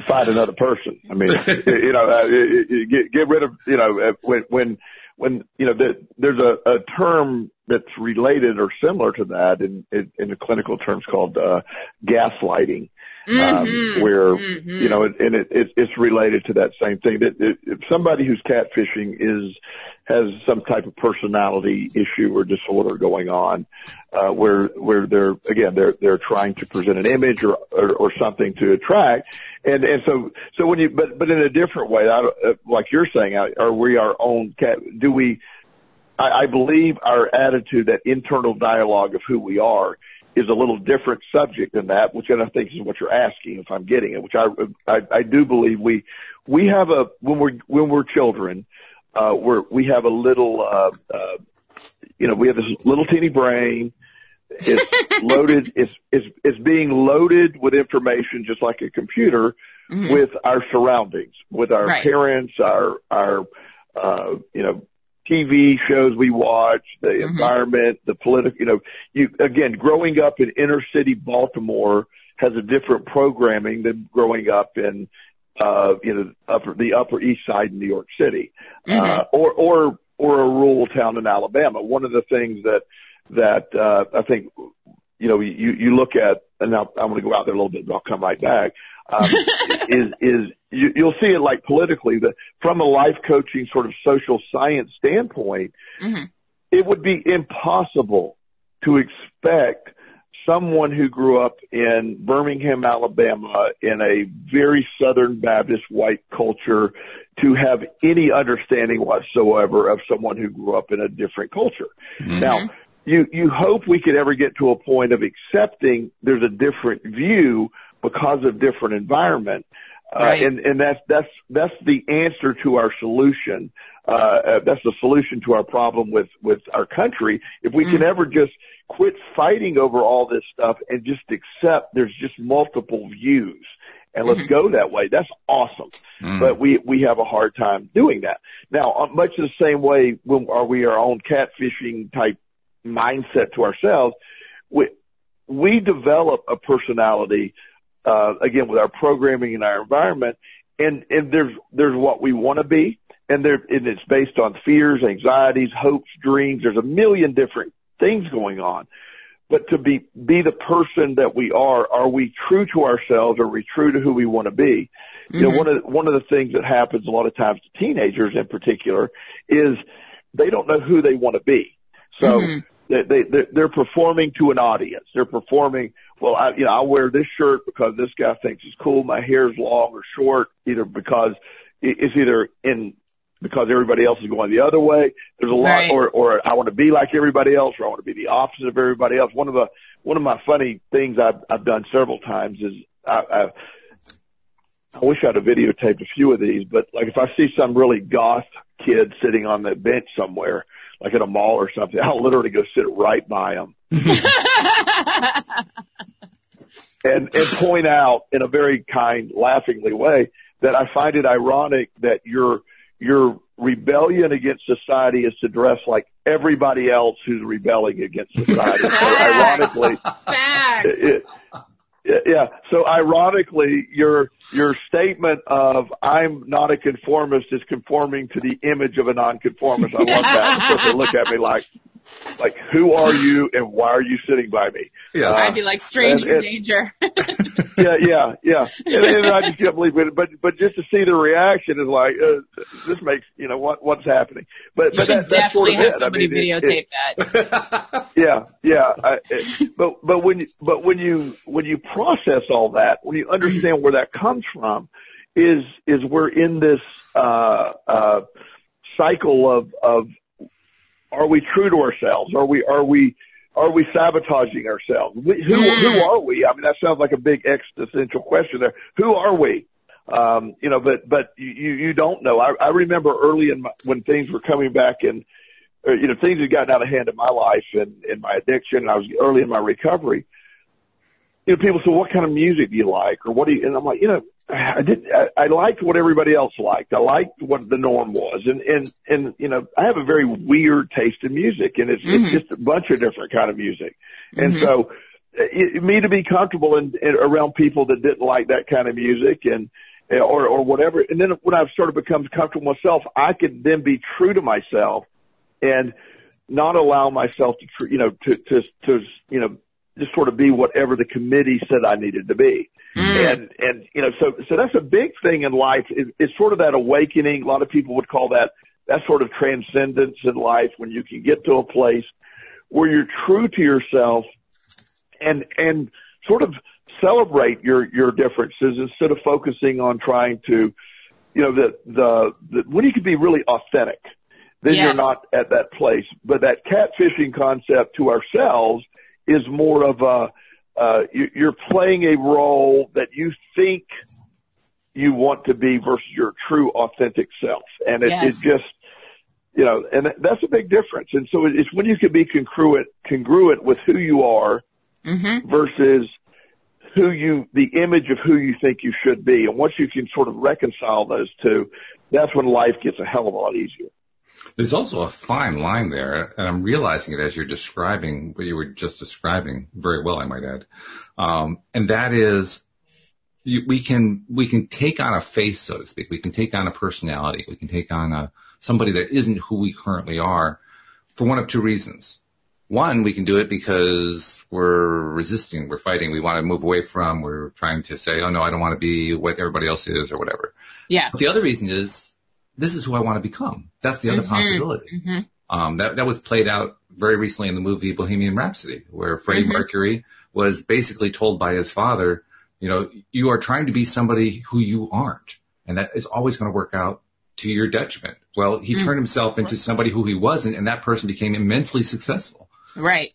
find another person. I mean, [LAUGHS] you know, uh, get, get rid of, you know, uh, when, when, when, you know, the, there's a, a term that's related or similar to that in, in, in the clinical terms called, uh, gaslighting. Um, Mm-hmm. um, where Mhm. you know, and it, it, it's related to that same thing. That it, if somebody who's catfishing is has some type of personality issue or disorder going on, uh, where where they're again they're they're trying to present an image or or, or something to attract, and and so so when you but but in a different way, I, uh, like you're saying, are we our own cat? Do we? I, I believe our attitude, that internal dialogue of who we are, is a little different subject than that, which I think is what you're asking, if I'm getting it. Which I I, I do believe we we have a when we're when we're children, uh, we're we have a little uh, uh, you know we have this little teeny brain. It's [LAUGHS] loaded. It's it's it's being loaded with information just like a computer Mhm. with our surroundings, with our Right. parents, our our uh, you know TV shows we watch, the Mhm. environment, the political. You know, you again growing up in inner city Baltimore has a different programming than growing up in uh, you know upper the Upper East Side in New York City, uh, or or or a rural town in Alabama. One of the things that that uh, I think you know you you look at, and now I'm going to go out there a little bit, but I'll come right back. Um, [LAUGHS] is is you, you'll see it like politically that from a life coaching sort of social science standpoint, Mhm. it would be impossible to expect someone who grew up in Birmingham, Alabama in a very Southern Baptist white culture to have any understanding whatsoever of someone who grew up in a different culture. Mhm. Now, you, you hope we could ever get to a point of accepting there's a different view because of different environment. Uh, and, and that's, that's, that's the answer to our solution. Uh, uh, that's the solution to our problem with, with our country. If we can Mm. ever just quit fighting over all this stuff and just accept there's just multiple views and let's Mhm. go that way. That's awesome Mm. but we we have a hard time doing that. Now, uh, much the same way when are we our own catfishing type mindset to ourselves, we we develop a personality uh, again with our programming and our environment, and and there's there's what we want to be, and there and it's based on fears, anxieties, hopes, dreams. There's a million different things going on. But to be be the person that we are, are we true to ourselves? Are we true to who we want to be? You know, Mhm. one of the, one of the things that happens a lot of times to teenagers in particular is they don't know who they want to be. So Mhm. They, they they're, performing to an audience. They're performing. Well, I you know I wear this shirt because this guy thinks it's cool. My hair's long or short, either because it's either in because everybody else is going the other way. There's a lot, Right. or or I want to be like everybody else, or I want to be the opposite of everybody else. One of the one of my funny things I've I've done several times is I, I I wish I'd have videotaped a few of these, but like if I see some really goth kid sitting on the bench somewhere, like at a mall or something, I'll literally go sit right by them [LAUGHS] and, and point out in a very kind, laughingly way that I find it ironic that your, your rebellion against society is to dress like everybody else who's rebelling against society. so [LAUGHS] ironically, Facts. it, yeah. So ironically, your your statement of "I'm not a conformist" is conforming to the image of a nonconformist. I love that. They look at me like, like, who are you and why are you sitting by me? Yes. I'd be like stranger and- danger. [LAUGHS] Yeah, yeah, yeah. And, and I just can't believe it. But but just to see the reaction is like, uh, this makes you know what what's happening. But You but should that, that's sort definitely of have it. I somebody mean, it- it- videotape that. [LAUGHS] yeah, yeah. I, it, but but when you, but when you when you process all that, when you understand where that comes from, is is we're in this uh, uh, cycle of of are we true to ourselves? Are we are we are we sabotaging ourselves? We, who who are we? I mean, that sounds like a big existential question there. Who are we? Um, you know, but but you you you don't know. I, I remember early in my, when things were coming back and uh, you know, things had gotten out of hand in my life and in my addiction. And I was early in my recovery. You know, people say, "What kind of music do you like?" Or what do you? And I'm like, you know, I did. I, I liked what everybody else liked. I liked what the norm was, and and and you know, I have a very weird taste in music, and it's Mhm. it's just a bunch of different kind of music. And Mhm. so, it, me to be comfortable in, in around people that didn't like that kind of music and or or whatever. And then when I've sort of become comfortable myself, I could then be true to myself and not allow myself to you know to to to you know just sort of be whatever the committee said I needed to be. Mm. And, and, you know, so, so that's a big thing in life is, is sort of that awakening. A lot of people would call that, that sort of transcendence in life when you can get to a place where you're true to yourself and, and sort of celebrate your, your differences instead of focusing on trying to, you know, the, the, the when you can be really authentic, then yes. you're not at that place. But that catfishing concept to ourselves is more of a, uh, you're playing a role that you think you want to be versus your true authentic self. And it, yes. it just, you know, and that's a big difference. And so it's when you can be congruent, congruent with who you are mm-hmm. versus who you, the image of who you think you should be. And once you can sort of reconcile those two, that's when life gets a hell of a lot easier. There's also a fine line there, and I'm realizing it as you're describing what you were just describing very well, I might add. Um, and that is, you, we can we can take on a face, so to speak. We can take on a personality. We can take on a somebody that isn't who we currently are, for one of two reasons. One, we can do it because we're resisting, we're fighting, we want to move away from, we're trying to say, oh no, I don't want to be what everybody else is or whatever. Yeah. But the other reason is this is who I want to become. That's the other mm-hmm. possibility. Mm-hmm. Um, that, that was played out very recently in the movie Bohemian Rhapsody, where Freddie mm-hmm. Mercury was basically told by his father, you know, you are trying to be somebody who you aren't. And that is always going to work out to your detriment. Well, he mm. turned himself into somebody who he wasn't, and that person became immensely successful. Right.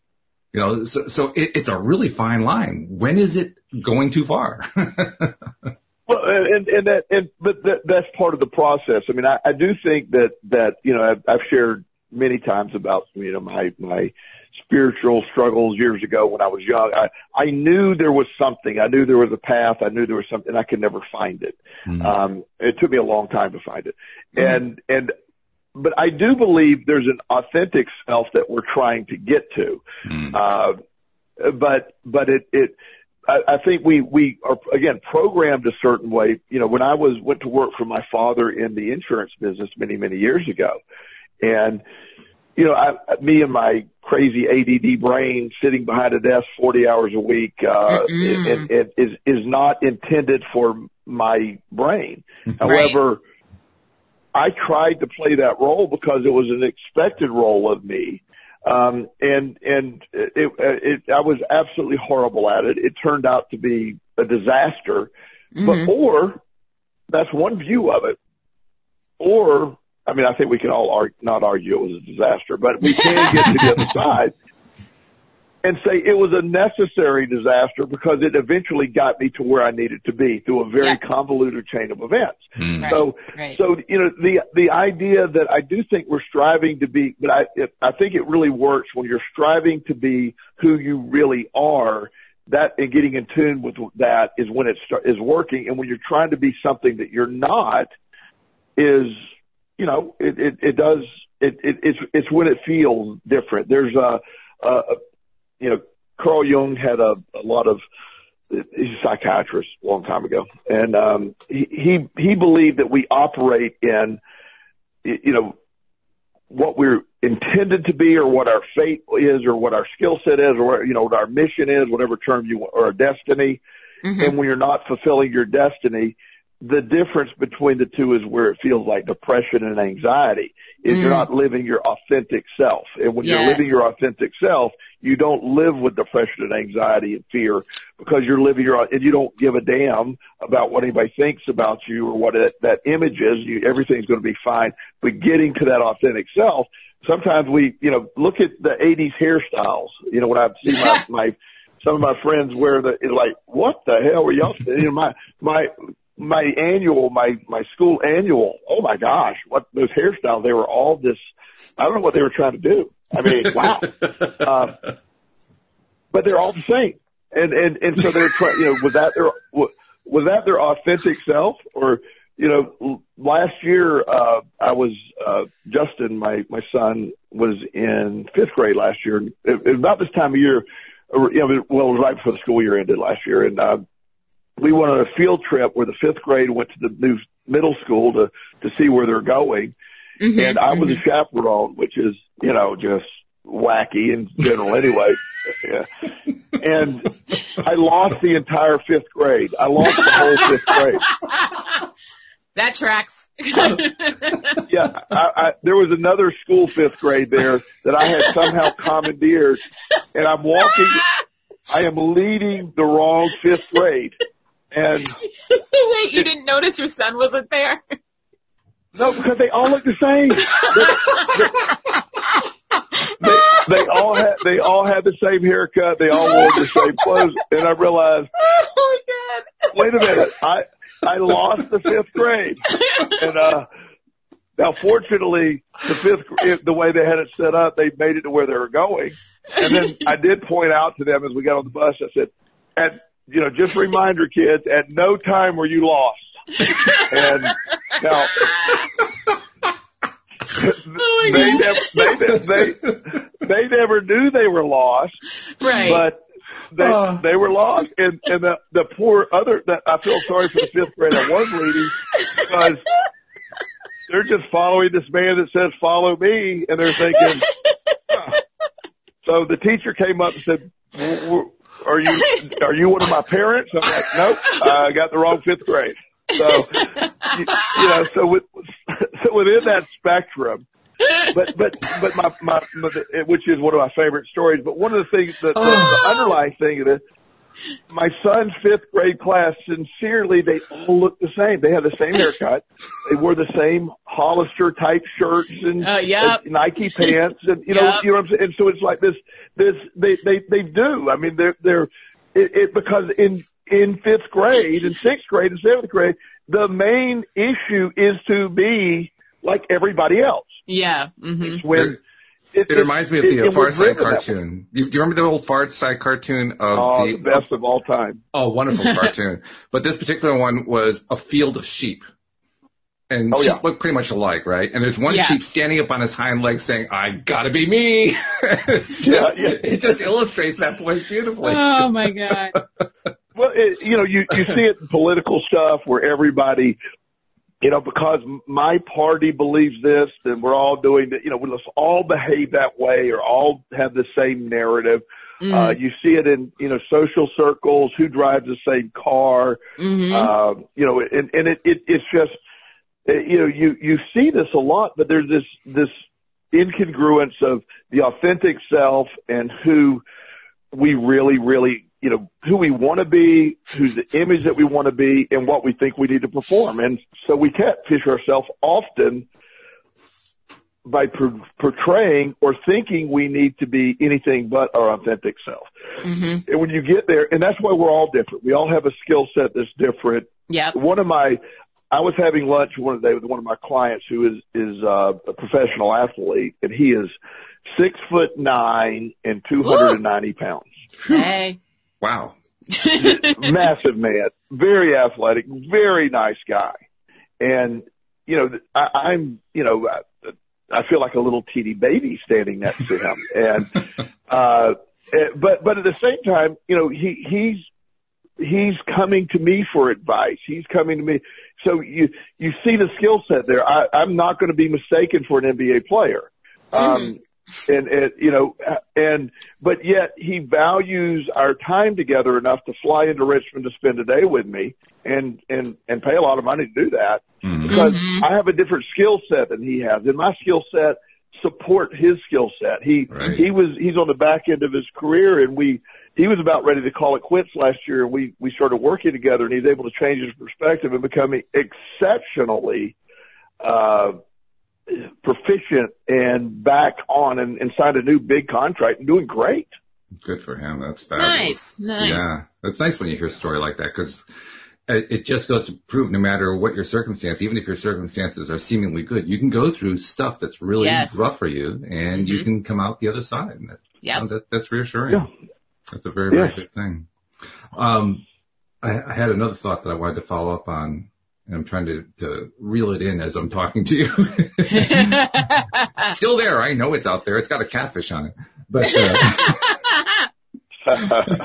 You know, so, so it, it's a really fine line. When is it going too far? [LAUGHS] Well, and and that and but that, that's part of the process. I mean, I, I do think that that you know I've, I've shared many times about you know my my spiritual struggles years ago when I was young. I I knew there was something. I knew there was a path. I knew there was something. I could never find it. Mm-hmm. Um, it took me a long time to find it, mm-hmm. and and but I do believe there's an authentic self that we're trying to get to. Mm-hmm. Uh, but but it it I, I think we we are again programmed a certain way. You know, when I was went to work for my father in the insurance business many many years ago, and you know, I, me and my crazy ADD brain sitting behind a desk 40 hours a week, uh, it, it, it is, is not intended for my brain. Right. However, I tried to play that role because it was an expected role of me. Um, and, and it, it, I was absolutely horrible at it. It turned out to be a disaster, mm-hmm. but, or that's one view of it. Or, I mean, I think we can all argue, not argue it was a disaster, but we can get to the other [LAUGHS] side and say it was a necessary disaster because it eventually got me to where I needed to be through a very yeah. convoluted chain of events. Mm. So, right. so, you know, the, the idea that I do think we're striving to be, but I, it, I think it really works when you're striving to be who you really are. That and getting in tune with that is when it start, is working. And when you're trying to be something that you're not is, you know, it, it, it does, it, it, it's, it's when it feels different. There's a, a, you know, Carl Jung had a, a lot of, he's a psychiatrist a long time ago. And, um, he, he, he believed that we operate in, you know, what we're intended to be or what our fate is or what our skill set is or what, you know, what our mission is, whatever term you want, or our destiny. Mm-hmm. And when you're not fulfilling your destiny, the difference between the two is where it feels like depression and anxiety is mm. you're not living your authentic self. And when yes. you're living your authentic self, you don't live with depression and anxiety and fear because you're living your, and you don't give a damn about what anybody thinks about you or what it, that image is. You, everything's going to be fine. But getting to that authentic self, sometimes we, you know, look at the 80s hairstyles. You know, when I see my, [LAUGHS] my, some of my friends wear the, like, what the hell were y'all, you know, my, my, my annual, my, my school annual, oh my gosh, what those hairstyles, they were all this, I don't know what they were trying to do. I mean, [LAUGHS] wow. Um, but they're all the same. And, and, and so they're trying, you know, was that their, was that their authentic self or, you know, last year, uh, I was, uh, Justin, my, my son was in fifth grade last year. It, it, about this time of year, uh, you know, well, it was right before the school year ended last year, and uh, we went on a field trip where the fifth grade went to the new middle school to to see where they're going, mm-hmm, and I was mm-hmm. a chaperone, which is you know just wacky in general anyway. [LAUGHS] yeah. And I lost the entire fifth grade. I lost the whole fifth grade. [LAUGHS] That tracks. [LAUGHS] yeah, I, I, there was another school fifth grade there that I had somehow commandeered, and I'm walking. I am leading the wrong fifth grade, and [LAUGHS] wait, you didn't notice your son wasn't there? No, because they all look the same. They, they, they all had they all had the same haircut. They all wore the same clothes, and I realized, oh my god! Wait a minute, I I lost the fifth grade, and uh, now fortunately, the fifth the way they had it set up, they made it to where they were going, and then I did point out to them as we got on the bus. I said, "At you know, just a reminder, kids, at no time were you lost." and now oh they, never, they, they, they never knew they were lost. Right. But they uh. they were lost, and and the the poor other that I feel sorry for the fifth grade I was leading because they're just following this man that says follow me, and they're thinking. So the teacher came up and said, "Are you are you one of my parents?" I'm like, "Nope, I got the wrong fifth grade." So you, you know, so with so within that spectrum, but but but my, my my which is one of my favorite stories. But one of the things that the, the underlying thing of it, my son's fifth grade class, sincerely, they all look the same. They had the same haircut. They wore the same Hollister type shirts and, uh, yep. and Nike pants, and you know, yep. you know what I'm saying. And so it's like this, this they they they do. I mean, they're they're it, it because in in fifth grade and sixth grade and seventh grade, the main issue is to be like everybody else. Yeah. Mm-hmm. when it, it, it, reminds me of the uh, Far Side cartoon. Do you, you, remember the old Far Side cartoon of oh, the, the best of all time? Oh, wonderful [LAUGHS] cartoon! But this particular one was a field of sheep, and oh, sheep yeah. look pretty much alike, right? And there's one yeah. sheep standing up on his hind legs saying, "I gotta be me." [LAUGHS] just, yeah, yeah. It just illustrates that point beautifully. Oh my god! [LAUGHS] well, it, you know, you you see it in political stuff where everybody you know, because my party believes this, then we're all doing that. You know, let's all behave that way or all have the same narrative. Mm. Uh, you see it in, you know, social circles, who drives the same car, mm-hmm. uh, you know, and, and it, it, it's just, uh, you know, you, you see this a lot, but there's this, this incongruence of the authentic self and who we really, really you know, who we want to be, who's the image that we want to be, and what we think we need to perform. And so we catfish ourselves often by per- portraying or thinking we need to be anything but our authentic self. Mm-hmm. And when you get there, and that's why we're all different. We all have a skill set that's different. Yeah. One of my, I was having lunch one day with one of my clients who is is uh, a professional athlete, and he is six foot nine and two hundred and ninety pounds. Hey. Wow. [LAUGHS] Massive man, very athletic, very nice guy. And, you know, I, I'm, you know, I, I feel like a little teeny baby standing next to him. [LAUGHS] And, uh, eh, but, but at the same time, you know, he, he's, he's coming to me for advice. He's coming to me. So you, you see the skill set there. I, I'm not going to be mistaken for an NBA player. Um, mm-hmm and, and you know, and but yet he values our time together enough to fly into Richmond to spend a day with me, and and and pay a lot of money to do that mm-hmm. because mm-hmm. I have a different skill set than he has, and my skill set support his skill set. He right. he was he's on the back end of his career, and we he was about ready to call it quits last year, and we we started working together, and he's able to change his perspective and becoming exceptionally. Uh, proficient and back on and, and signed a new big contract and doing great. Good for him. That's fabulous. Nice, nice. Yeah, it's nice when you hear a story like that because it, it just goes to prove no matter what your circumstance, even if your circumstances are seemingly good, you can go through stuff that's really yes. rough for you and mm-hmm. you can come out the other side. Yeah, that, that's reassuring. Yeah. That's a very, very yes. good thing. Um, I, I had another thought that I wanted to follow up on and I'm trying to, to reel it in as I'm talking to you. [LAUGHS] Still there. I know it's out there. It's got a catfish on it, but, uh,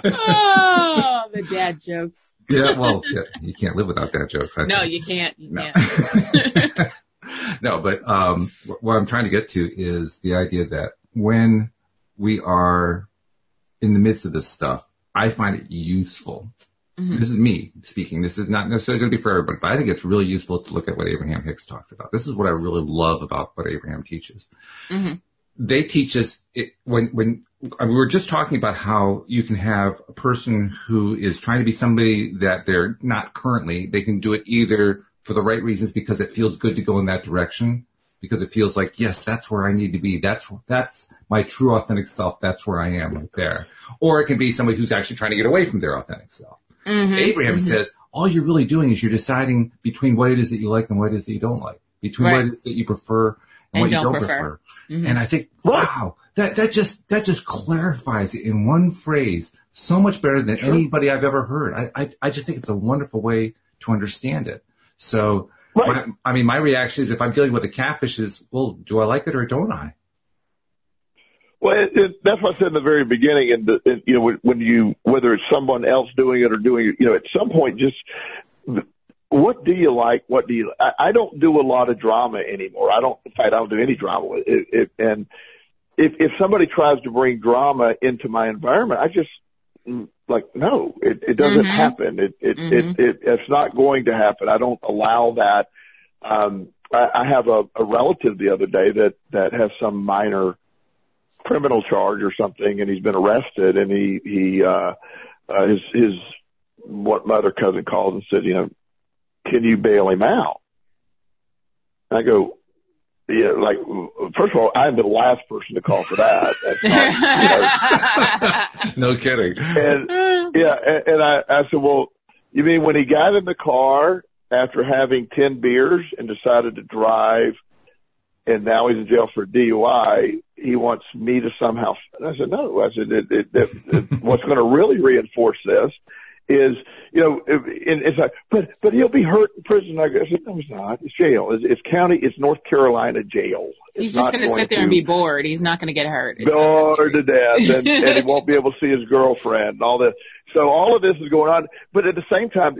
oh, the dad jokes. Yeah, well, yeah, you can't live without that joke. I No, think. you can't. You No. can't. [LAUGHS] no, but um, what I'm trying to get to is the idea that when we are in the midst of this stuff, I find it useful. Mhm. This is me speaking. This is not necessarily going to be for everybody, but I think it's really useful to look at what Abraham Hicks talks about. This is what I really love about what Abraham teaches. Mhm. They teach us it, when when I mean, we were just talking about how you can have a person who is trying to be somebody that they're not currently. They can do it either for the right reasons because it feels good to go in that direction, because it feels like yes, that's where I need to be. That's that's my true authentic self. That's where I am right there. Or it can be somebody who's actually trying to get away from their authentic self. Mhm. Abraham Mhm. says all you're really doing is you're deciding between what it is that you like and what it is that you don't like, between what it is that you prefer and, And what you don't don't prefer. prefer. Mhm. And I think, wow, that, that just, that just clarifies it in one phrase so much better than Sure. anybody I've ever heard. I, I, I just think it's a wonderful way to understand it. So, Right. my, I mean, my reaction is if I'm dealing with a catfish is, well, do I like it or don't I? Well, it, it, that's what I said in the very beginning. And, the, and you know, when, when you, whether it's someone else doing it or doing it, you know, at some point, just what do you like? What do you? I, I don't do a lot of drama anymore. I don't. In fact, I don't do any drama. It, it, and if if somebody tries to bring drama into my environment, I just mm, like no, it, it doesn't Mhm. happen. It it, Mhm. it it it's not going to happen. I don't allow that. Um, I, I have a, a relative the other day that that has some minor criminal charge or something, and he's been arrested, and he he uh, uh, his his what my other cousin calls and said, you know, can you bail him out? And I go, yeah, like first of all, I'm the last person to call for that. [LAUGHS] That's not, you know, [LAUGHS] [LAUGHS] no kidding. and yeah, and, and I, I said, well, you mean when he got in the car after having 10 beers and decided to drive and now he's in jail for DUI, he wants me to somehow, and I said, no, I said, it, it, it, it, [LAUGHS] what's going to really reinforce this is, you know, it, it's like, but, but he'll be hurt in prison. I said, no, it's not. It's jail. It's, it's county. It's North Carolina jail. It's He's just not going to sit there and be bored. He's not going to get hurt. It's bored to death and, and he won't be able to see his girlfriend and all this. So all of this is going on, but at the same time,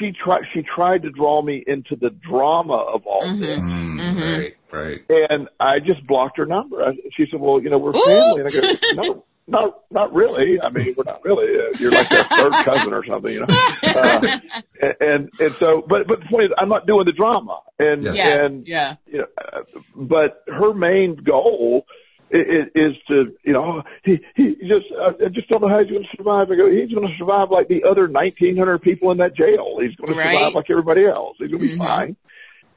she tried, she tried to draw me into the drama of all Mhm. this. Mm, Mhm. Right, right. And I just blocked her number. I, she said, well, you know, we're Ooh. family. And I go, no, not, not really. I mean, we're not really. Uh, You're like a third [LAUGHS] cousin or something, you know? Uh, and, and, and so, but, but the point is, I'm not doing the drama. And, Yes. yeah, and, yeah. you know, uh, but her main goal is, is to, you know, he, he just, I just don't know how he's going to survive. I go, he's going to survive like the other 1900 people in that jail. He's going to Right. survive like everybody else. He's going to be Mhm. fine.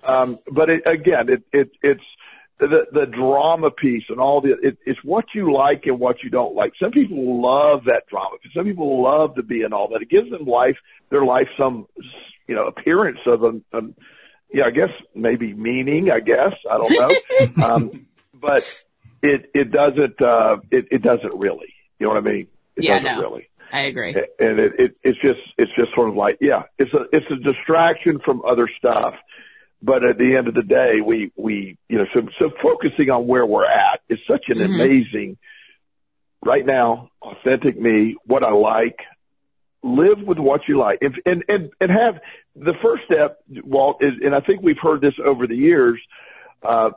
Um, but it, again, it, it, it's the, the drama piece and all the, it, it's what you like and what you don't like. Some people love that drama. Some people love to be in all that. It gives them life, their life some, you know, appearance of a, a yeah, I guess maybe meaning, I guess. I don't know. [LAUGHS] um, but it, it doesn't, uh, it, it doesn't really. You know what I mean? It Yeah, doesn't no. really. I agree. And it, it, it's just, it's just sort of like, yeah, it's a, it's a distraction from other stuff. But at the end of the day, we, we, you know, so, so focusing on where we're at is such an Mhm. amazing, right now, authentic me, what I like, live with what you like and, and, and, and have the first step, Walt, is, and I think we've heard this over the years, uh,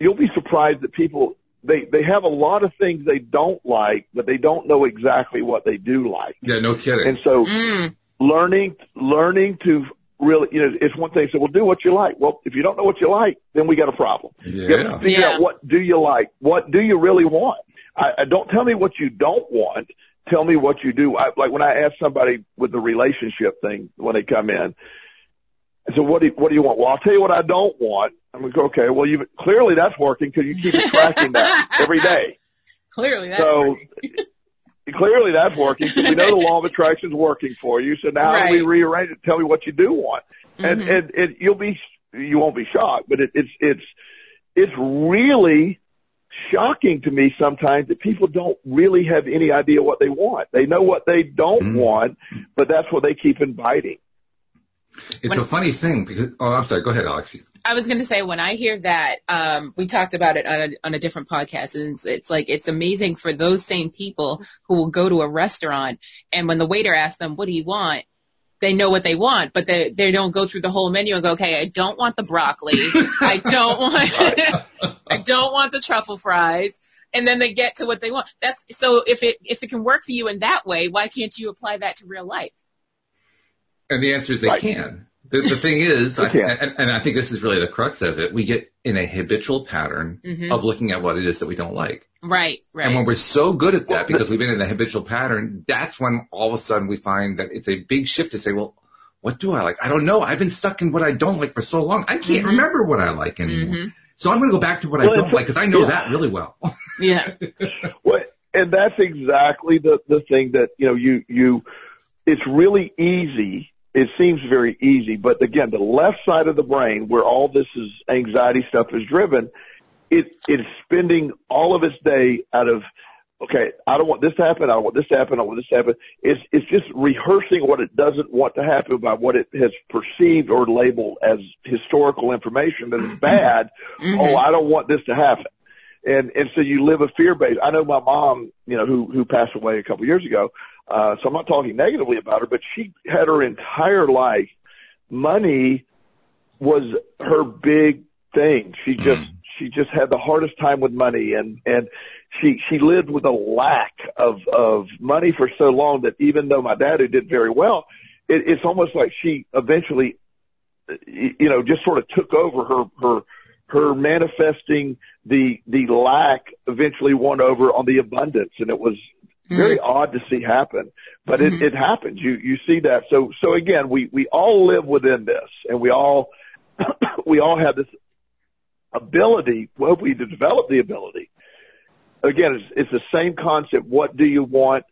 you'll be surprised that people, they, they have a lot of things they don't like, but they don't know exactly what they do like. Yeah, no kidding. And so Mm, learning, learning to really, you know, it's one thing. to So, well, do what you like. Well, if you don't know what you like, then we got a problem. You have to yeah. figure Yeah. out what do you like? What do you really want? I, I don't tell me what you don't want. Tell me what you do. I, like when I ask somebody with the relationship thing when they come in, I said, what do you, what do you want? Well, I'll tell you what I don't want. I'm like, okay, well, you clearly that's working because you keep tracking that every day. [LAUGHS] clearly, that's So, working. [LAUGHS] Clearly that's working because we know the law of attraction is working for you. So now how do we rearrange it? Tell me what you do want. And, Mhm. and, and you'll be, you won't be shocked, but it, it's, it's, it's really shocking to me sometimes that people don't really have any idea what they want. They know what they don't Mhm. want, but that's what they keep inviting. It's When- a funny thing because, oh, I'm sorry. Go ahead, Alex. I was going to say when I hear that, um, we talked about it on a, on a different podcast, and it's, it's like it's amazing for those same people who will go to a restaurant, and when the waiter asks them, "What do you want?" they know what they want, but they they don't go through the whole menu and go, "Okay, I don't want the broccoli, I don't [LAUGHS] want, [LAUGHS] I don't want the truffle fries." And then they get to what they want. That's so if it if it can work for you in that way, why can't you apply that to real life? And the answer is they Right. can. The, the thing is, I, and, and I think this is really the crux of it. We get in a habitual pattern Mhm. of looking at what it is that we don't like. Right, right. And when we're so good at that because we've been in a habitual pattern, that's when all of a sudden we find that it's a big shift to say, well, what do I like? I don't know. I've been stuck in what I don't like for so long. I can't Mhm. remember what I like anymore. Mhm. So I'm going to go back to what I Well, don't like because I know yeah. that really well. [LAUGHS] Yeah. Well, and that's exactly the the thing that you know you you. It's really easy. It seems very easy, but again, the left side of the brain, where all this is anxiety stuff is driven, it it's spending all of its day out of. Okay, I don't want this to happen. I don't want this to happen. I don't want this to happen. It's it's just rehearsing what it doesn't want to happen by what it has perceived or labeled as historical information that is [CLEARS THROAT] bad. Mhm. oh, I don't want this to happen. And, and so you live a fear base. I know my mom, you know, who, who passed away a couple years ago. Uh, so I'm not talking negatively about her, but she had her entire life. Money was her big thing. She just, she just had the hardest time with money and, and she, she lived with a lack of, of money for so long that even though my dad who did very well, it, it's almost like she eventually, you know, just sort of took over her, her, her manifesting the the lack eventually won over on the abundance and it was very odd to see happen but Mhm. it it happens. You you see that. So so again we we all live within this and we all [COUGHS] we all have this ability well we to develop the ability. Again it's it's the same concept what do you want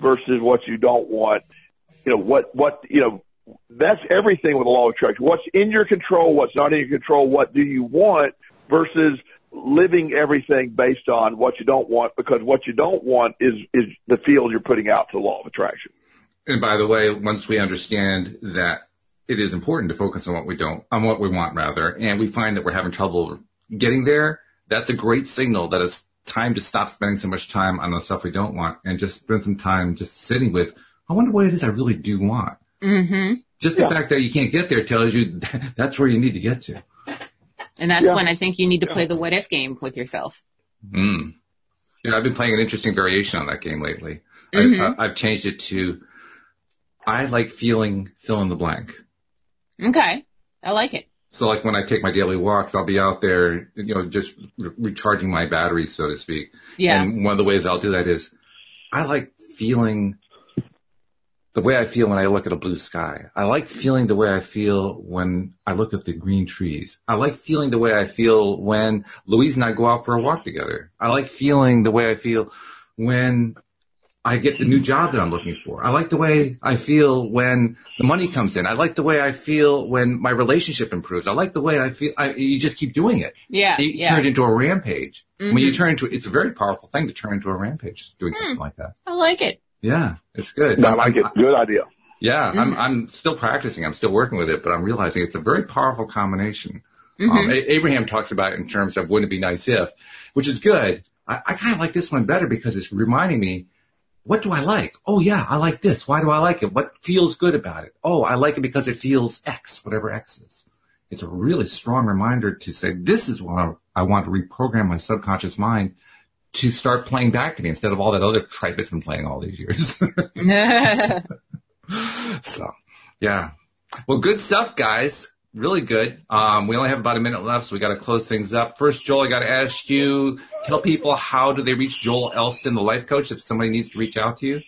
versus what you don't want. You know what what you know that's everything with the law of attraction. What's in your control, what's not in your control, what do you want versus living everything based on what you don't want because what you don't want is, is the field you're putting out to the law of attraction. And by the way, once we understand that it is important to focus on what we don't, on what we want rather, and we find that we're having trouble getting there, that's a great signal that it's time to stop spending so much time on the stuff we don't want and just spend some time just sitting with, I wonder what it is I really do want. hmm Just the Yeah. fact that you can't get there tells you [LAUGHS] that's where you need to get to. And that's Yeah. when I think you need to play the what if game with yourself. Mm. You know, I've been playing an interesting variation on that game lately. Mhm. I, I, I've changed it to, I like feeling fill in the blank. Okay. I like it. So like when I take my daily walks, I'll be out there, you know, just re- recharging my batteries, so to speak. Yeah. And one of the ways I'll do that is I like feeling the way I feel when I look at a blue sky. I like feeling the way I feel when I look at the green trees. I like feeling the way I feel when Louise and I go out for a walk together. I like feeling the way I feel when I get the new job that I'm looking for. I like the way I feel when the money comes in. I like the way I feel when my relationship improves. I like the way I feel. I, you just keep doing it. Yeah. You Yeah. turn it into a rampage. When you Mhm. turn into, it's a very powerful thing to turn into a rampage doing Hmm. something like that. I like it. Yeah, it's good. I I'm- like it. Good idea. yeah, I'm, Mhm. I'm still practicing. I'm still working with it, but I'm realizing it's a very powerful combination. Mhm. Um, A- Abraham talks about it in terms of wouldn't it be nice if, which is good. I, I kind of like this one better because it's reminding me, what do I like? Oh yeah, I like this. Why do I like it? What feels good about it? Oh, I like it because it feels X, whatever X is. It's a really strong reminder to say, this is what I, I want to reprogram my subconscious mind to start playing back to me instead of all that other tripe it's been playing all these years. [LAUGHS] [LAUGHS] so, yeah. Well, good stuff, guys. Really good. Um, we only have about a minute left, so we got to close things up. First, Joel, I got to ask you, tell people how do they reach Joel Elston, the life coach, if somebody needs to reach out to you?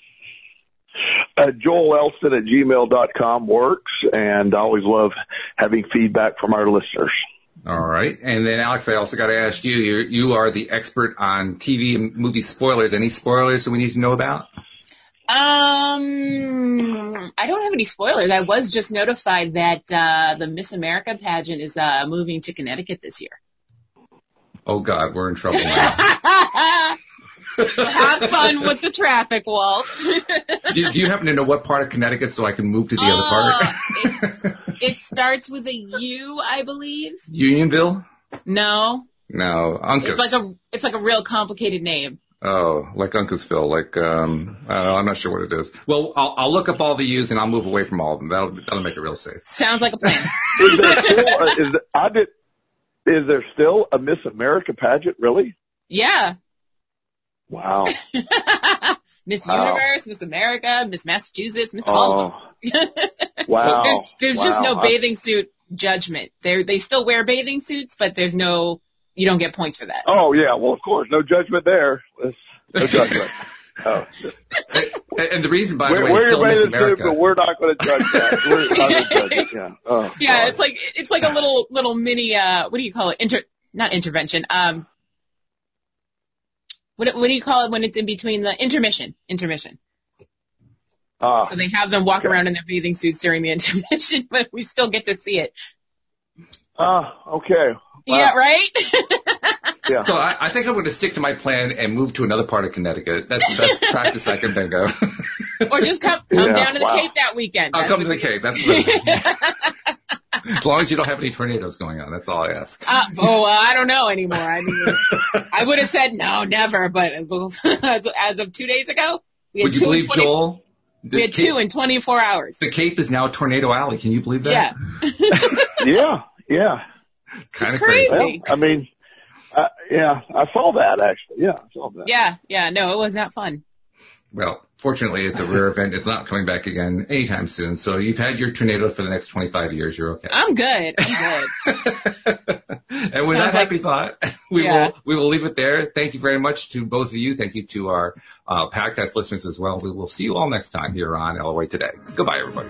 Uh, Joel Elston at gmail.com works and I always love having feedback from our listeners. All right. And then, Alex, I also got to ask you, you you are the expert on TV and movie spoilers. Any spoilers that we need to know about? Um, I don't have any spoilers. I was just notified that uh, the Miss America pageant is uh, moving to Connecticut this year. Oh, God, we're in trouble [LAUGHS] now. Have fun with the traffic, Walt. [LAUGHS] do, do you happen to know what part of Connecticut so I can move to the other part? [LAUGHS] Uh, It starts with a U, I believe. Unionville? No, No, Uncas. it's like a it's like a real complicated name. Oh, like Uncasville, like um, I don't know, I'm not sure what it is. Well, I'll, I'll look up all the U's and I'll move away from all of them. That'll that'll make it real safe. Sounds like a plan. [LAUGHS] Is there still? uh, is I did. Is there still a Miss America pageant? Really? yeah. Wow. [LAUGHS] Miss Wow. Universe, Miss America, Miss Massachusetts, Miss Hollywood. Oh. [LAUGHS] Wow. there's there's just no bathing suit judgment. They they still wear bathing suits, but there's no you don't get points for that. Oh yeah. Well, of course, no judgment there. It's- No judgment. [LAUGHS] Oh. and, and the reason, by the We're, way, we're still Miss bathing suit, America. but we're not going to judge that. We're not judge it. Yeah. Oh, Yeah, God. it's like it's like a little little mini uh what do you call it? Inter not intervention. Um what what do you call it when it's in between the intermission? Intermission. Ah, So they have them walk Okay. around in their bathing suits during the [LAUGHS] intermission, but we still get to see it. ah, okay. Wow. Yeah, right? [LAUGHS] Yeah. So I, I think I'm going to stick to my plan and move to another part of Connecticut. That's the best [LAUGHS] practice I can think of. or just come come Yeah, down to the wow. Cape that weekend. I'll That's come to the Cape. That's what, as long as you don't have any tornadoes going on. That's all I ask. Uh, oh, well, I don't know anymore. I mean, [LAUGHS] I would have said no, never, but as, as of two days ago, we had Would you two in believe 20, Joel? We had Cape, two in 24 hours. The Cape is now Tornado Alley. Can you believe that? Yeah. [LAUGHS] Yeah. kind of It's crazy. Well, I mean, uh, yeah, I saw that actually. Yeah, I saw that. yeah, yeah. No, it was not fun well, fortunately, it's a rare event. It's not coming back again anytime soon. So you've had your tornado for the next 25 years. You're okay. I'm good. I'm good. [LAUGHS] and with Sounds that happy like, thought, [LAUGHS] we yeah. will we will leave it there. Thank you very much to both of you. Thank you to our uh, podcast listeners as well. We will see you all next time here on LOA Today. Goodbye, everybody.